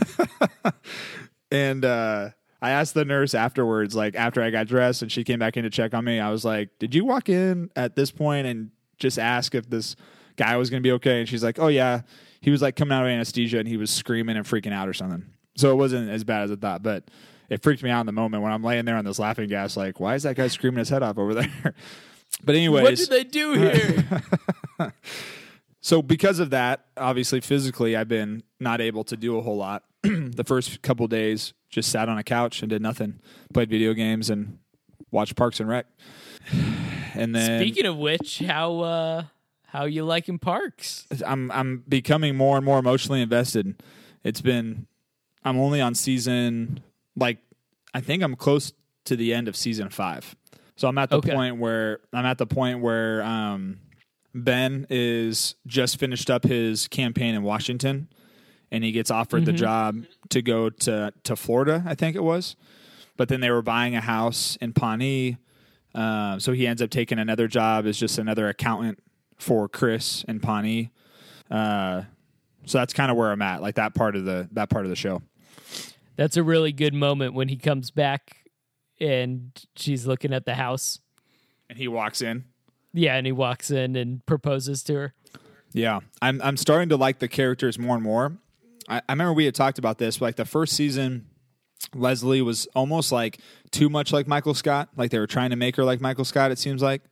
and, uh, I asked the nurse afterwards, like after I got dressed and she came back in to check on me, I was like, Did you walk in at this point and just ask if this guy was going to be okay. And she's like, oh, yeah. He was like coming out of anesthesia and he was screaming and freaking out or something. So it wasn't as bad as I thought, but it freaked me out in the moment when I'm laying there on this laughing gas. Like, why is that guy screaming his head off over there? but anyways, what did they do here? so because of that, obviously physically, I've been not able to do a whole lot. the first couple days, just sat on a couch and did nothing, played video games and watched Parks and Rec. And then speaking of which, how uh how you liking parks? I'm I'm becoming more and more emotionally invested. It's been I'm only on season like I think I'm close to the end of season five. So I'm at the okay. point where I'm at the point where um, Ben is just finished up his campaign in Washington, and he gets offered mm-hmm. the job to go to to Florida, I think it was. But then they were buying a house in Pawnee, um, so he ends up taking another job as just another accountant for Chris and Pawnee. Uh, so that's kind of where I'm at, like that part of the that part of the show. That's a really good moment when he comes back and she's looking at the house, and he walks in. Yeah, and he walks in and proposes to her. Yeah, I'm I'm starting to like the characters more and more. I, I remember we had talked about this, like the first season Leslie was almost like too much like Michael Scott. Like they were trying to make her like Michael Scott, it seems like.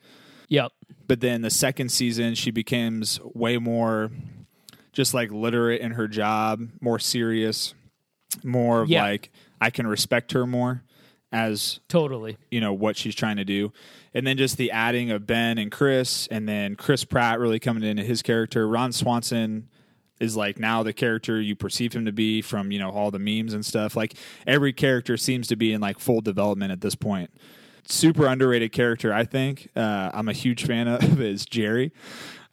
Yep. But then the second season, she becomes way more just like literate in her job, more serious, more of like, I can respect her more as totally, you know, what she's trying to do. And then just the adding of Ben and Chris, and then Chris Pratt really coming into his character. Ron Swanson is like now the character you perceive him to be from you know all the memes and stuff. Like every character seems to be in like full development at this point. Super underrated character i think. Uh, i'm a huge fan of is jerry.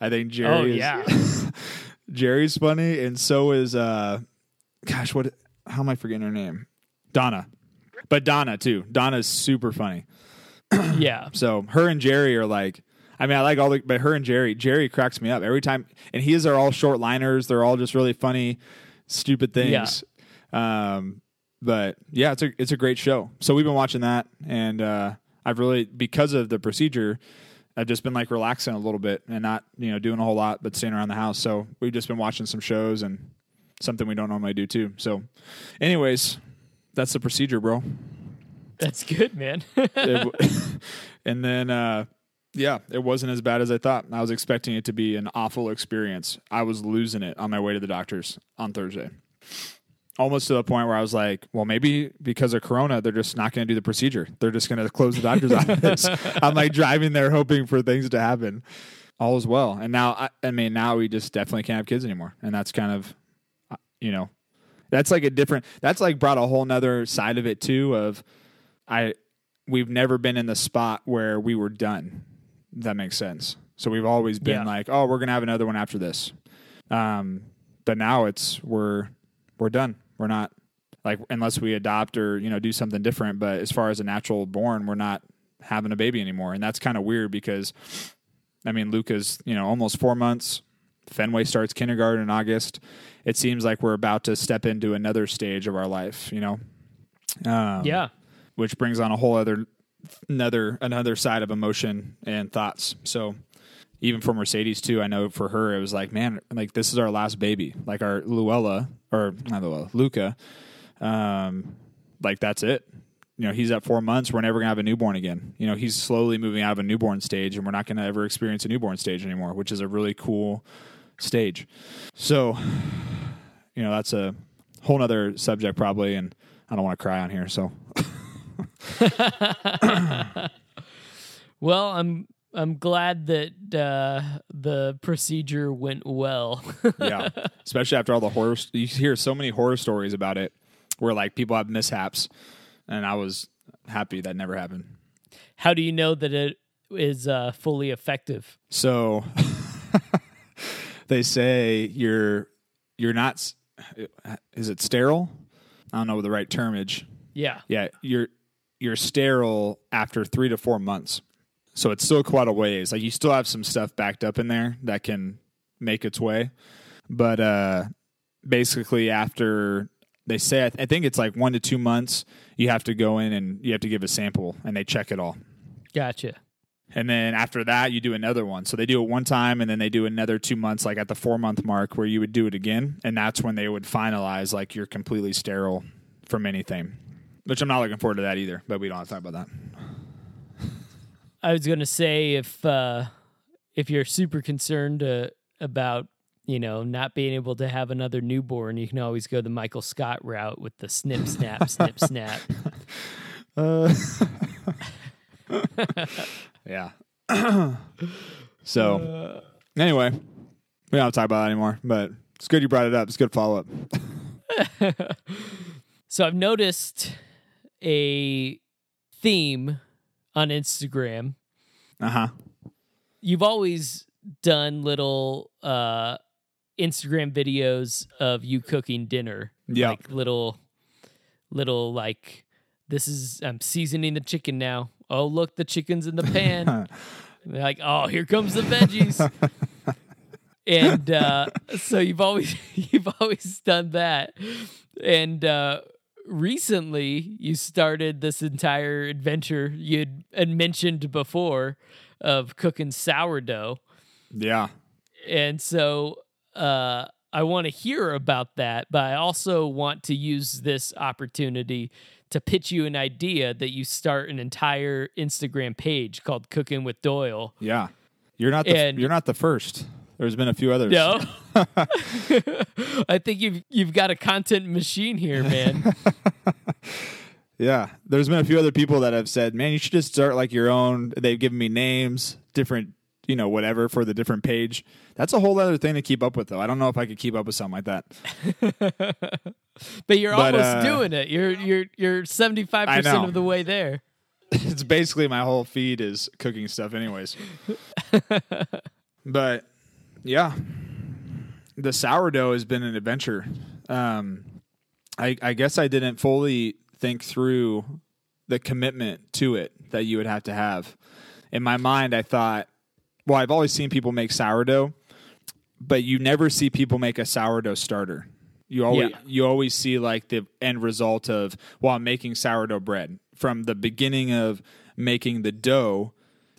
I think jerry oh, yeah. is jerry's funny and so is uh gosh what how am i forgetting her name? Donna but donna too donna's super funny yeah so her and jerry are like I mean, I like all the, but her and Jerry, Jerry cracks me up every time, and his are all short liners. They're all just really funny, stupid things. Yeah. Um, but yeah, it's a it's a great show. So we've been watching that, and uh, I've really because of the procedure, I've just been like relaxing a little bit and not you know doing a whole lot, but staying around the house. So we've just been watching some shows and something we don't normally do too. So, anyways, that's the procedure, bro. That's good, man. and then uh, yeah, it wasn't as bad as I thought. I was expecting it to be an awful experience. I was losing it on my way to the doctor's on Thursday. Almost to the point where I was like, well, maybe because of Corona, they're just not going to do the procedure. They're just going to close the doctor's office. I'm like driving there hoping for things to happen. All is well. And now, I, I mean, now we just definitely can't have kids anymore. And that's kind of, uh, you know, that's like a different, that's like brought a whole nother side of it too of, I, we've never been in the spot where we were done that makes sense. So we've always been yeah. like, oh, we're gonna have another one after this. Um, but now it's we're we're done. We're not. like unless we adopt or you know do something different. But as far as a natural born, we're not having a baby anymore, and that's kind of weird because I mean Luca's you know almost four months. Fenway starts kindergarten in August. It seems like we're about to step into another stage of our life, you know. Um, yeah. which brings on a whole other another another side of emotion and thoughts. So even for Mercedes too, I know for her it was like, man, like this is our last baby. Like our Luella or not Luella, Luca. Um, like that's it. You know, he's at four months. We're never gonna have a newborn again. You know, he's slowly moving out of a newborn stage, and we're not gonna ever experience a newborn stage anymore, which is a really cool stage. So, you know, that's a whole nother subject probably, and I don't want to cry on here. So, Well, I'm I'm glad that uh, the procedure went well. yeah, especially after all the horror, you hear so many horror stories about it, where like people have mishaps, and I was happy that never happened. How do you know that it is uh, fully effective? So they say you're you're not. Is it sterile? I don't know the right termage. Yeah. Yeah, you're you're sterile after three to four months. So it's still quite a ways. Like you still have some stuff backed up in there that can make its way, but uh, basically after they say I, th- I think it's like one to two months, you have to go in and you have to give a sample and they check it all. Gotcha. And then after that, you do another one. So they do it one time, and then they do another two months, like at the four month mark, where you would do it again, and that's when they would finalize like you're completely sterile from anything. Which I'm not looking forward to that either, but we don't have to talk about that. I was gonna say if uh, if you're super concerned uh, about you know not being able to have another newborn, you can always go the Michael Scott route with the snip snap snip snap. Uh, yeah. so anyway, we don't have to talk about that anymore. But it's good you brought it up. It's good follow up. So I've noticed a theme on Instagram. Uh huh. You've always done little uh, Instagram videos of you cooking dinner. Yeah. Like little, little like, this is, I'm seasoning the chicken now. Oh, look, the chicken's in the pan. They're like, oh, here comes the veggies. and uh, so you've always you've always done that. And uh, recently, you started this entire adventure you'd had mentioned before of cooking sourdough. Yeah. And so uh, I want to hear about that, but I also want to use this opportunity to pitch you an idea that you start an entire Instagram page called Cooking with Doyle. Yeah. You're not the And- you're not the first. There's been a few others. No. I think you've you've got a content machine here, man. Yeah, there's been a few other people that have said, "Man, you should just start like your own." They've given me names, different, you know, whatever for the different page. That's a whole other thing to keep up with, though. I don't know if I could keep up with something like that. but you're But, almost uh, doing it. You're you're you're 75% of the way there. it's basically my whole feed is cooking stuff, anyways. but yeah, the sourdough has been an adventure. Um, I, I guess I didn't fully think through the commitment to it that you would have to have. In my mind, I thought, well, I've always seen people make sourdough, but you never see people make a sourdough starter. You always Yeah. you always see like the end result of well, making sourdough bread from the beginning of making the dough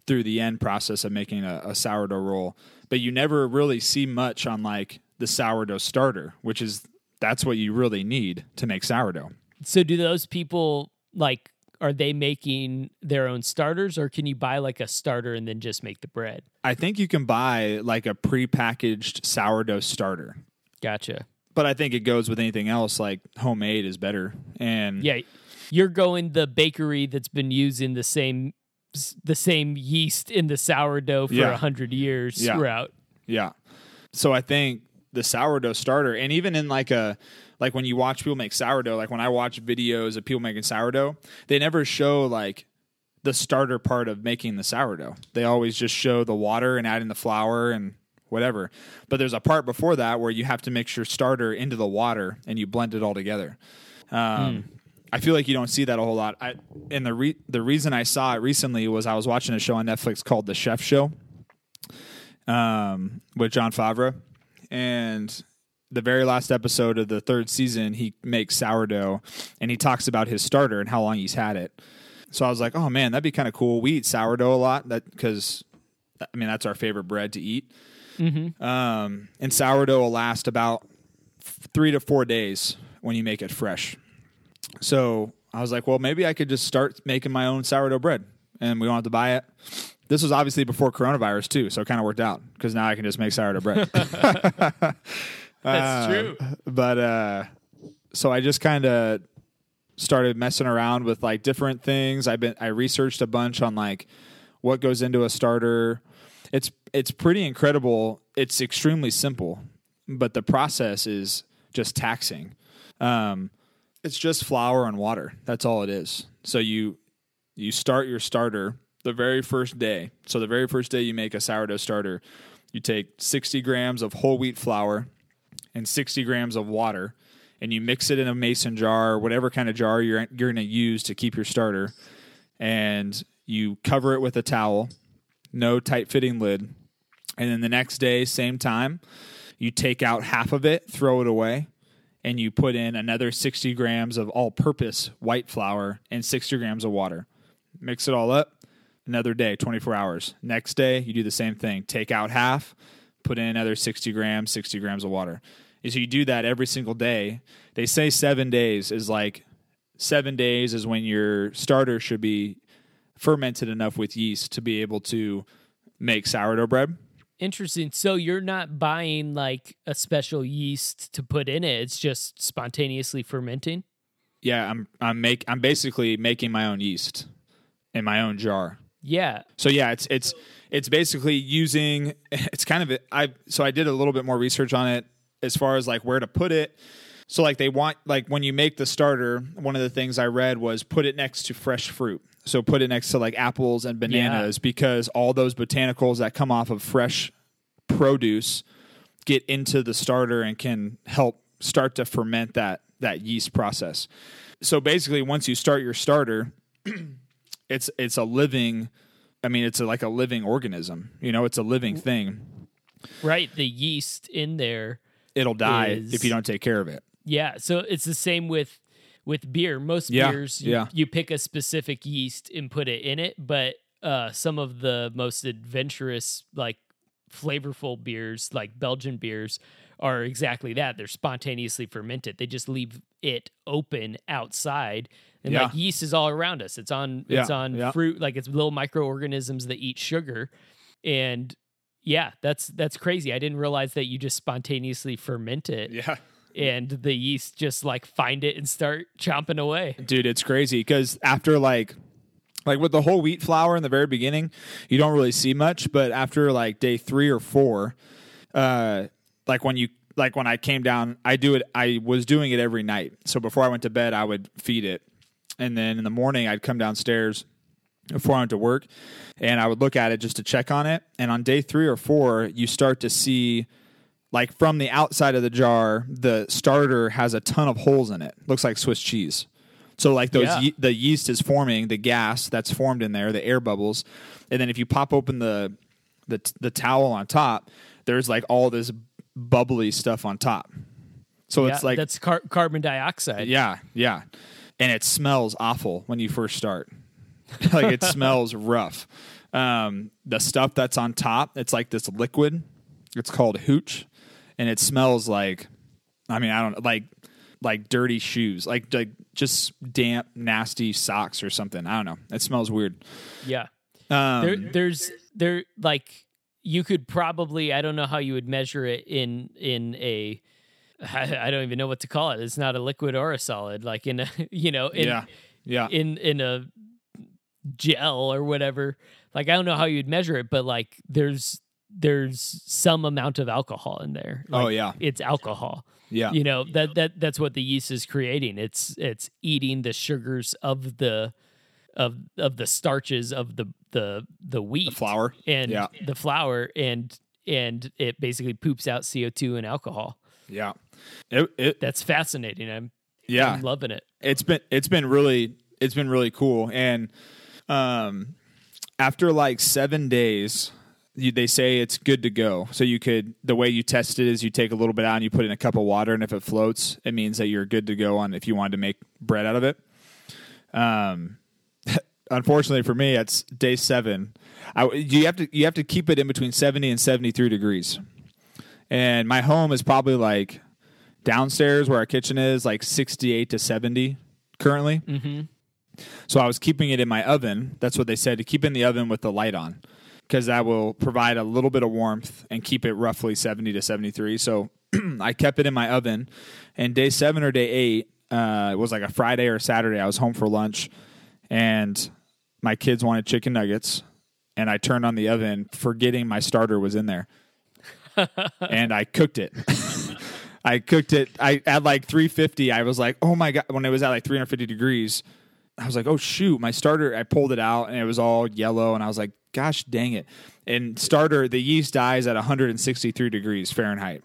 through the end process of making a, a sourdough roll. But you never really see much on like the sourdough starter, which is that's what you really need to make sourdough. So do those people like are they making their own starters or can you buy like a starter and then just make the bread? I think you can buy like a prepackaged sourdough starter. Gotcha. But I think it goes with anything else like homemade is better. And Yeah. You're going the bakery that's been using the same the same yeast in the sourdough for a Yeah. hundred years Yeah. route. Yeah. So I think the sourdough starter, and even in like a like when you watch people make sourdough, like when I watch videos of people making sourdough, they never show like the starter part of making the sourdough. They always just show the water and adding the flour and whatever. But there's a part before that where you have to mix your starter into the water and you blend it all together. Um, I feel like you don't see that a whole lot. I, and the re- the reason I saw it recently was I was watching a show on Netflix called The Chef Show, um, with Jon Favreau, and the very last episode of the third season, he makes sourdough, and he talks about his starter and how long he's had it. So I was like, oh man, that'd be kind of cool. We eat sourdough a lot, that because I mean that's our favorite bread to eat. Um, and sourdough will last about three to four days when you make it fresh. So I was like, well, maybe I could just start making my own sourdough bread, and we don't have to buy it. This was obviously before coronavirus too, so it kind of worked out because now I can just make sourdough bread. That's Uh, true. But uh, so I just kind of started messing around with like different things. I've been I researched a bunch on like what goes into a starter. It's it's pretty incredible. It's extremely simple, but the process is just taxing. Um, it's just flour and water. That's all it is. So you you start your starter the very first day. So the very first day you make a sourdough starter, you take 60 grams of whole wheat flour and 60 grams of water, and you mix it in a mason jar or whatever kind of jar you're you're going to use to keep your starter, and you cover it with a towel, no tight fitting lid, and then the next day, same time, you take out half of it, throw it away, and you put in another 60 grams of all purpose white flour and 60 grams of water. Mix it all up. Another day, 24 hours. Next day, you do the same thing. Take out half, put in another 60 grams, 60 grams of water. So you do that every single day. They say seven days is like seven days is when your starter should be fermented enough with yeast to be able to make sourdough bread. Interesting. So you're not buying like a special yeast to put in it. It's just spontaneously fermenting. Yeah, I'm I'm make I'm basically making my own yeast in my own jar. Yeah. So yeah, it's it's it's basically using it's kind of I so I did a little bit more research on it as far as like where to put it. So like they want like when you make the starter, one of the things I read was put it next to fresh fruit. So put it next to like apples and bananas because all those botanicals that come off of fresh produce get into the starter and can help start to ferment that that yeast process. So basically once you start your starter, it's it's a living I mean it's a, like a living organism. You know, it's a living thing. Right. The yeast in there. It'll die Is- if you don't take care of it. Yeah. So it's the same with with beer. Most Yeah, beers, you, yeah. you pick a specific yeast and put it in it, but uh, some of the most adventurous, like flavorful beers, like Belgian beers, are exactly that. They're spontaneously fermented. They just leave it open outside. And Yeah. like yeast is all around us. It's on it's Yeah, on yeah. fruit, like it's little microorganisms that eat sugar. And yeah, that's that's crazy. I didn't realize that you just spontaneously ferment it Yeah. and the yeast just like find it and start chomping away. Dude, it's crazy because after like like with the whole wheat flour in the very beginning, you don't really see much, but after like day 3 or 4, uh like when you like when I came down, I do it I was doing it every night. So before I went to bed, I would feed it. And then in the morning I'd come downstairs before I went to work and I would look at it just to check on it. And on day 3 or 4, you start to see like from the outside of the jar, the starter has a ton of holes in it. Looks like Swiss cheese. So like those Yeah. ye- the yeast is forming the gas that's formed in there, the air bubbles, and then if you pop open the the the towel on top, there's like all this bubbly stuff on top. So Yeah, it's like that's car- carbon dioxide. yeah, yeah, and it smells awful when you first start. like it smells rough. Um, the stuff that's on top, it's like this liquid. It's called hooch, and it smells like, I mean, I don't like like dirty shoes, like like just damp, nasty socks or something. I don't know. It smells weird. Yeah. Um, There, there's there like you could probably I don't know how you would measure it in in a I, I don't even know what to call it. It's not a liquid or a solid. Like in a you know in yeah, yeah, in in a gel or whatever. Like I don't know how you'd measure it, but like there's there's some amount of alcohol in there. Oh, yeah. it's alcohol. yeah, You know that that that's what the yeast is creating. It's it's eating the sugars of the of of the starches of the the the wheat flour. and Yeah. the flour and and it basically poops out CO2 and alcohol. Yeah, it, it That's fascinating. I'm Yeah. I'm loving it. it's been it's been really it's been really cool and um after like seven days you, they say it's good to go. So you could the way you test it is you take a little bit out and you put in a cup of water and if it floats it means that you're good to go on if you wanted to make bread out of it. Um unfortunately for me it's day seven. I, you have to you have to keep it in between 70 and 73 degrees. And my home is probably like downstairs where our kitchen is like 68 to 70 currently. Mm-hmm. So i was keeping it in my oven that's what they said to keep in the oven with the light on because that will provide a little bit of warmth and keep it roughly 70 to 73 so i kept it in my oven and day seven or day eight uh, it was like a friday or saturday i was home for lunch and my kids wanted chicken nuggets and i turned on the oven forgetting my starter was in there and i cooked it I cooked it. I at like 350. I was like, oh my god! When it was at like 350 degrees, I was like, oh shoot! My starter. I pulled it out and it was all yellow, and I was like, gosh dang it! And starter, the yeast dies at 163 degrees Fahrenheit.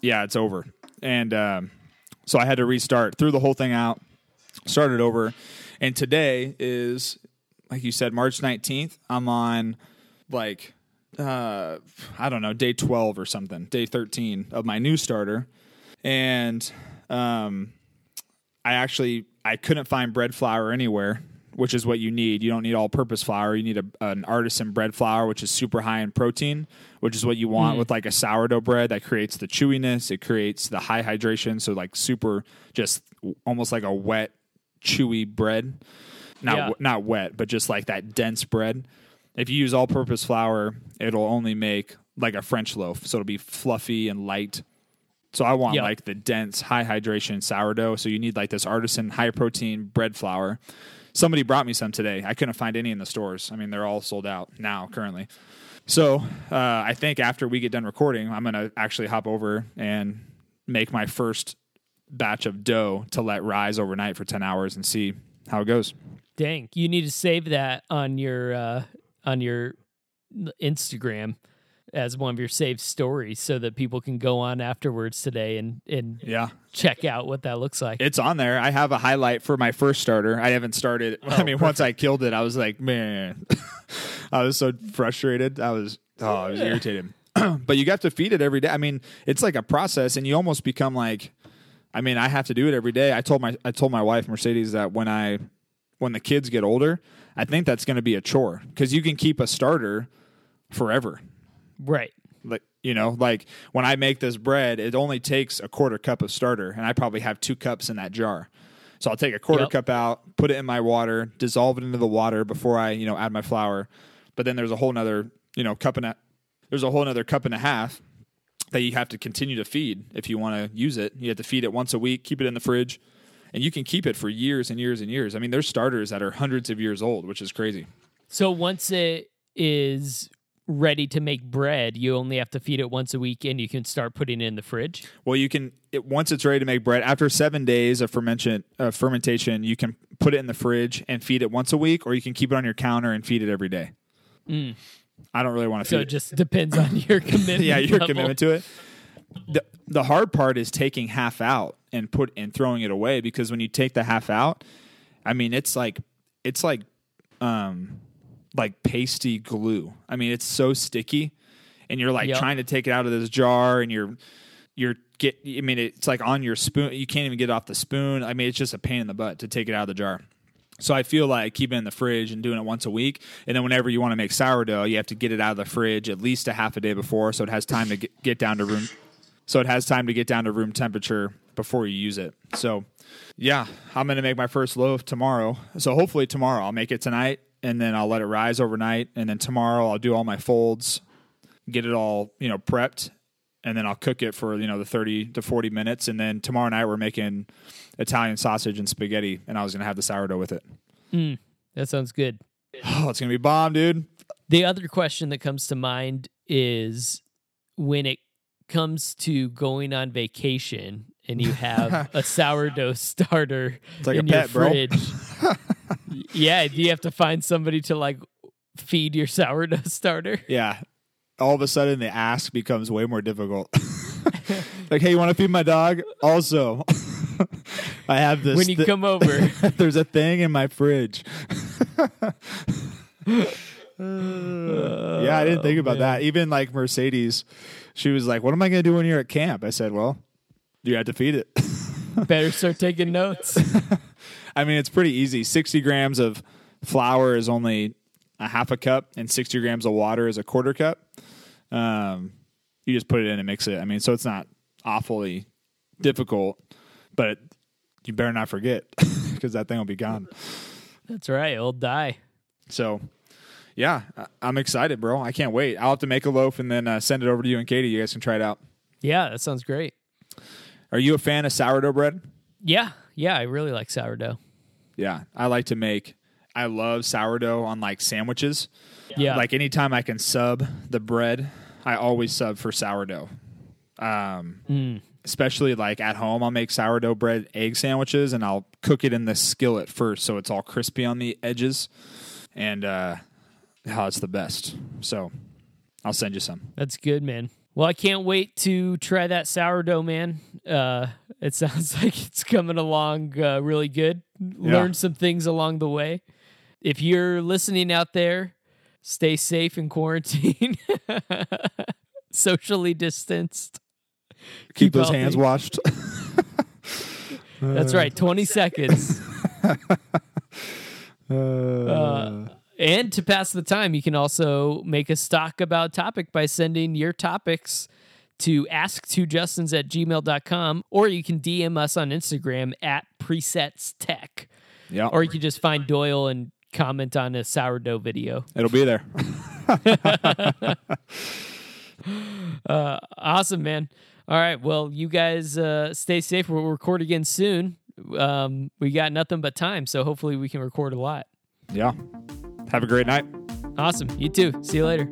Yeah, it's over. And um, so I had to restart. Threw the whole thing out, started over, and today is like you said, March 19th. I'm on like uh I don't know, day 12 or something, day 13 of my new starter. And um I actually I couldn't find bread flour anywhere, which is what you need. You don't need all purpose flour. You need a, an artisan bread flour which is super high in protein, which is what you want mm. with like a sourdough bread that creates the chewiness, it creates the high hydration, so like super just almost like a wet chewy bread. Not Yeah. not wet, but just like that dense bread. If you use all purpose flour, it'll only make like a French loaf. So it'll be fluffy and light. So I want Yeah. like the dense, high hydration sourdough. So you need like this artisan high protein bread flour. Somebody brought me some today. I couldn't find any in the stores. I mean, they're all sold out now currently. So uh, I think after we get done recording, I'm going to actually hop over and make my first batch of dough to let rise overnight for 10 hours and see how it goes. Dang, you need to save that on your uh, on your Instagram as one of your saved stories, so that people can go on afterwards today and and Yeah. check out what that looks like. It's on there. I have a highlight for my first starter. I haven't started. I oh, mean, once I killed it, I was like, man, I was so frustrated. I was, oh, I was irritated. but you have to feed it every day. I mean, it's like a process, and you almost become like, I mean, I have to do it every day. I told my, I told my wife Mercedes that when I, when the kids get older, I think that's going to be a chore because you can keep a starter forever right. like you know like when i make this bread it only takes a quarter cup of starter and i probably have two cups in that jar. So i'll take a quarter Yep. cup out put it in my water dissolve it into the water before i you know add my flour. But then there's a whole nother you know cup and a there's a whole nother cup and a half that you have to continue to feed if you want to use it. You have to feed it once a week keep it in the fridge and you can keep it for years and years and years. I mean there's starters that are hundreds of years old which is crazy. So once it is ready to make bread, you only have to feed it once a week, and you can start putting it in the fridge. Well, you can it, once it's ready to make bread. After seven days of fermentation, uh, fermentation, you can put it in the fridge and feed it once a week, or you can keep it on your counter and feed it every day. I don't really want to So feed it just depends on your commitment. yeah, your level. commitment to it. The, the hard part is taking half out and put and throwing it away because when you take the half out, I mean it's like it's like um like pasty glue. I mean it's so sticky, and you're like Yep. trying to take it out of this jar, and you're you're get. I mean it's like on your spoon. You can't even get it off the spoon. I mean it's just a pain in the butt to take it out of the jar. So I feel like keeping it in the fridge and doing it once a week, and then whenever you want to make sourdough, you have to get it out of the fridge at least a half a day before, so it has time to get, get down to room. So it has time to get down to room temperature before you use it. So, yeah, I'm gonna make my first loaf tomorrow. So hopefully tomorrow I'll make it tonight, and then I'll let it rise overnight, and then tomorrow I'll do all my folds, get it all you know prepped, and then I'll cook it for you know the 30 to 40 minutes, and then tomorrow night we're making Italian sausage and spaghetti, and I was gonna have the sourdough with it. Hmm, that sounds good. Oh, it's gonna be bomb, dude. The other question that comes to mind is when it comes to going on vacation and you have a sourdough starter like a in your pet, bro. fridge. yeah, do you have to find somebody to like feed your sourdough starter? Yeah. All of a sudden, the ask becomes way more difficult. like, hey, you want to feed my dog? Also, I have this. when you thi- come over. There's a thing in my fridge. yeah, I didn't think about oh, that. Even like Mercedes, she was like, "What am I going to do when you're at camp?" I said, "Well, you have to feed it." Better start taking notes. I mean, it's pretty easy. 60 grams of flour is only a half a cup, and 60 grams of water is a quarter cup. Um, you just put it in and mix it. I mean, so it's not awfully difficult, but you better not forget because that thing will be gone. That's right. It'll die. So, yeah, I'm excited, bro. I can't wait. I'll have to make a loaf and then uh, send it over to you and Katie. You guys can try it out. Yeah, that sounds great. Are you a fan of sourdough bread? Yeah, yeah, I really like sourdough. Yeah, I like to make. I love sourdough on like sandwiches. Yeah, Like anytime I can sub the bread, I always sub for sourdough. Um, Mm. especially like at home, I'll make sourdough bread egg sandwiches and I'll cook it in the skillet first, so it's all crispy on the edges, and uh, how it's the best. So I'll send you some. that's good, man. Well, I can't wait to try that sourdough, man. Uh, it sounds like it's coming along uh, really good. Learn some things along the way. If you're listening out there, stay safe in quarantine, socially distanced. Keep, Keep those healthy. hands washed. That's right, 20 seconds. Uh, and to pass the time, you can also make a stock about topic by sending your topics to ask2justins at gmail.com, or you can DM us on Instagram at presets tech, yeah, or you can just find Doyle and comment on a sourdough video. it'll be there. Uh, awesome, man. All right. Well, you guys uh, stay safe. We'll record again soon. Um, we got nothing but time, so hopefully we can record a lot. yeah. Have a great night. Awesome. You too. See you later.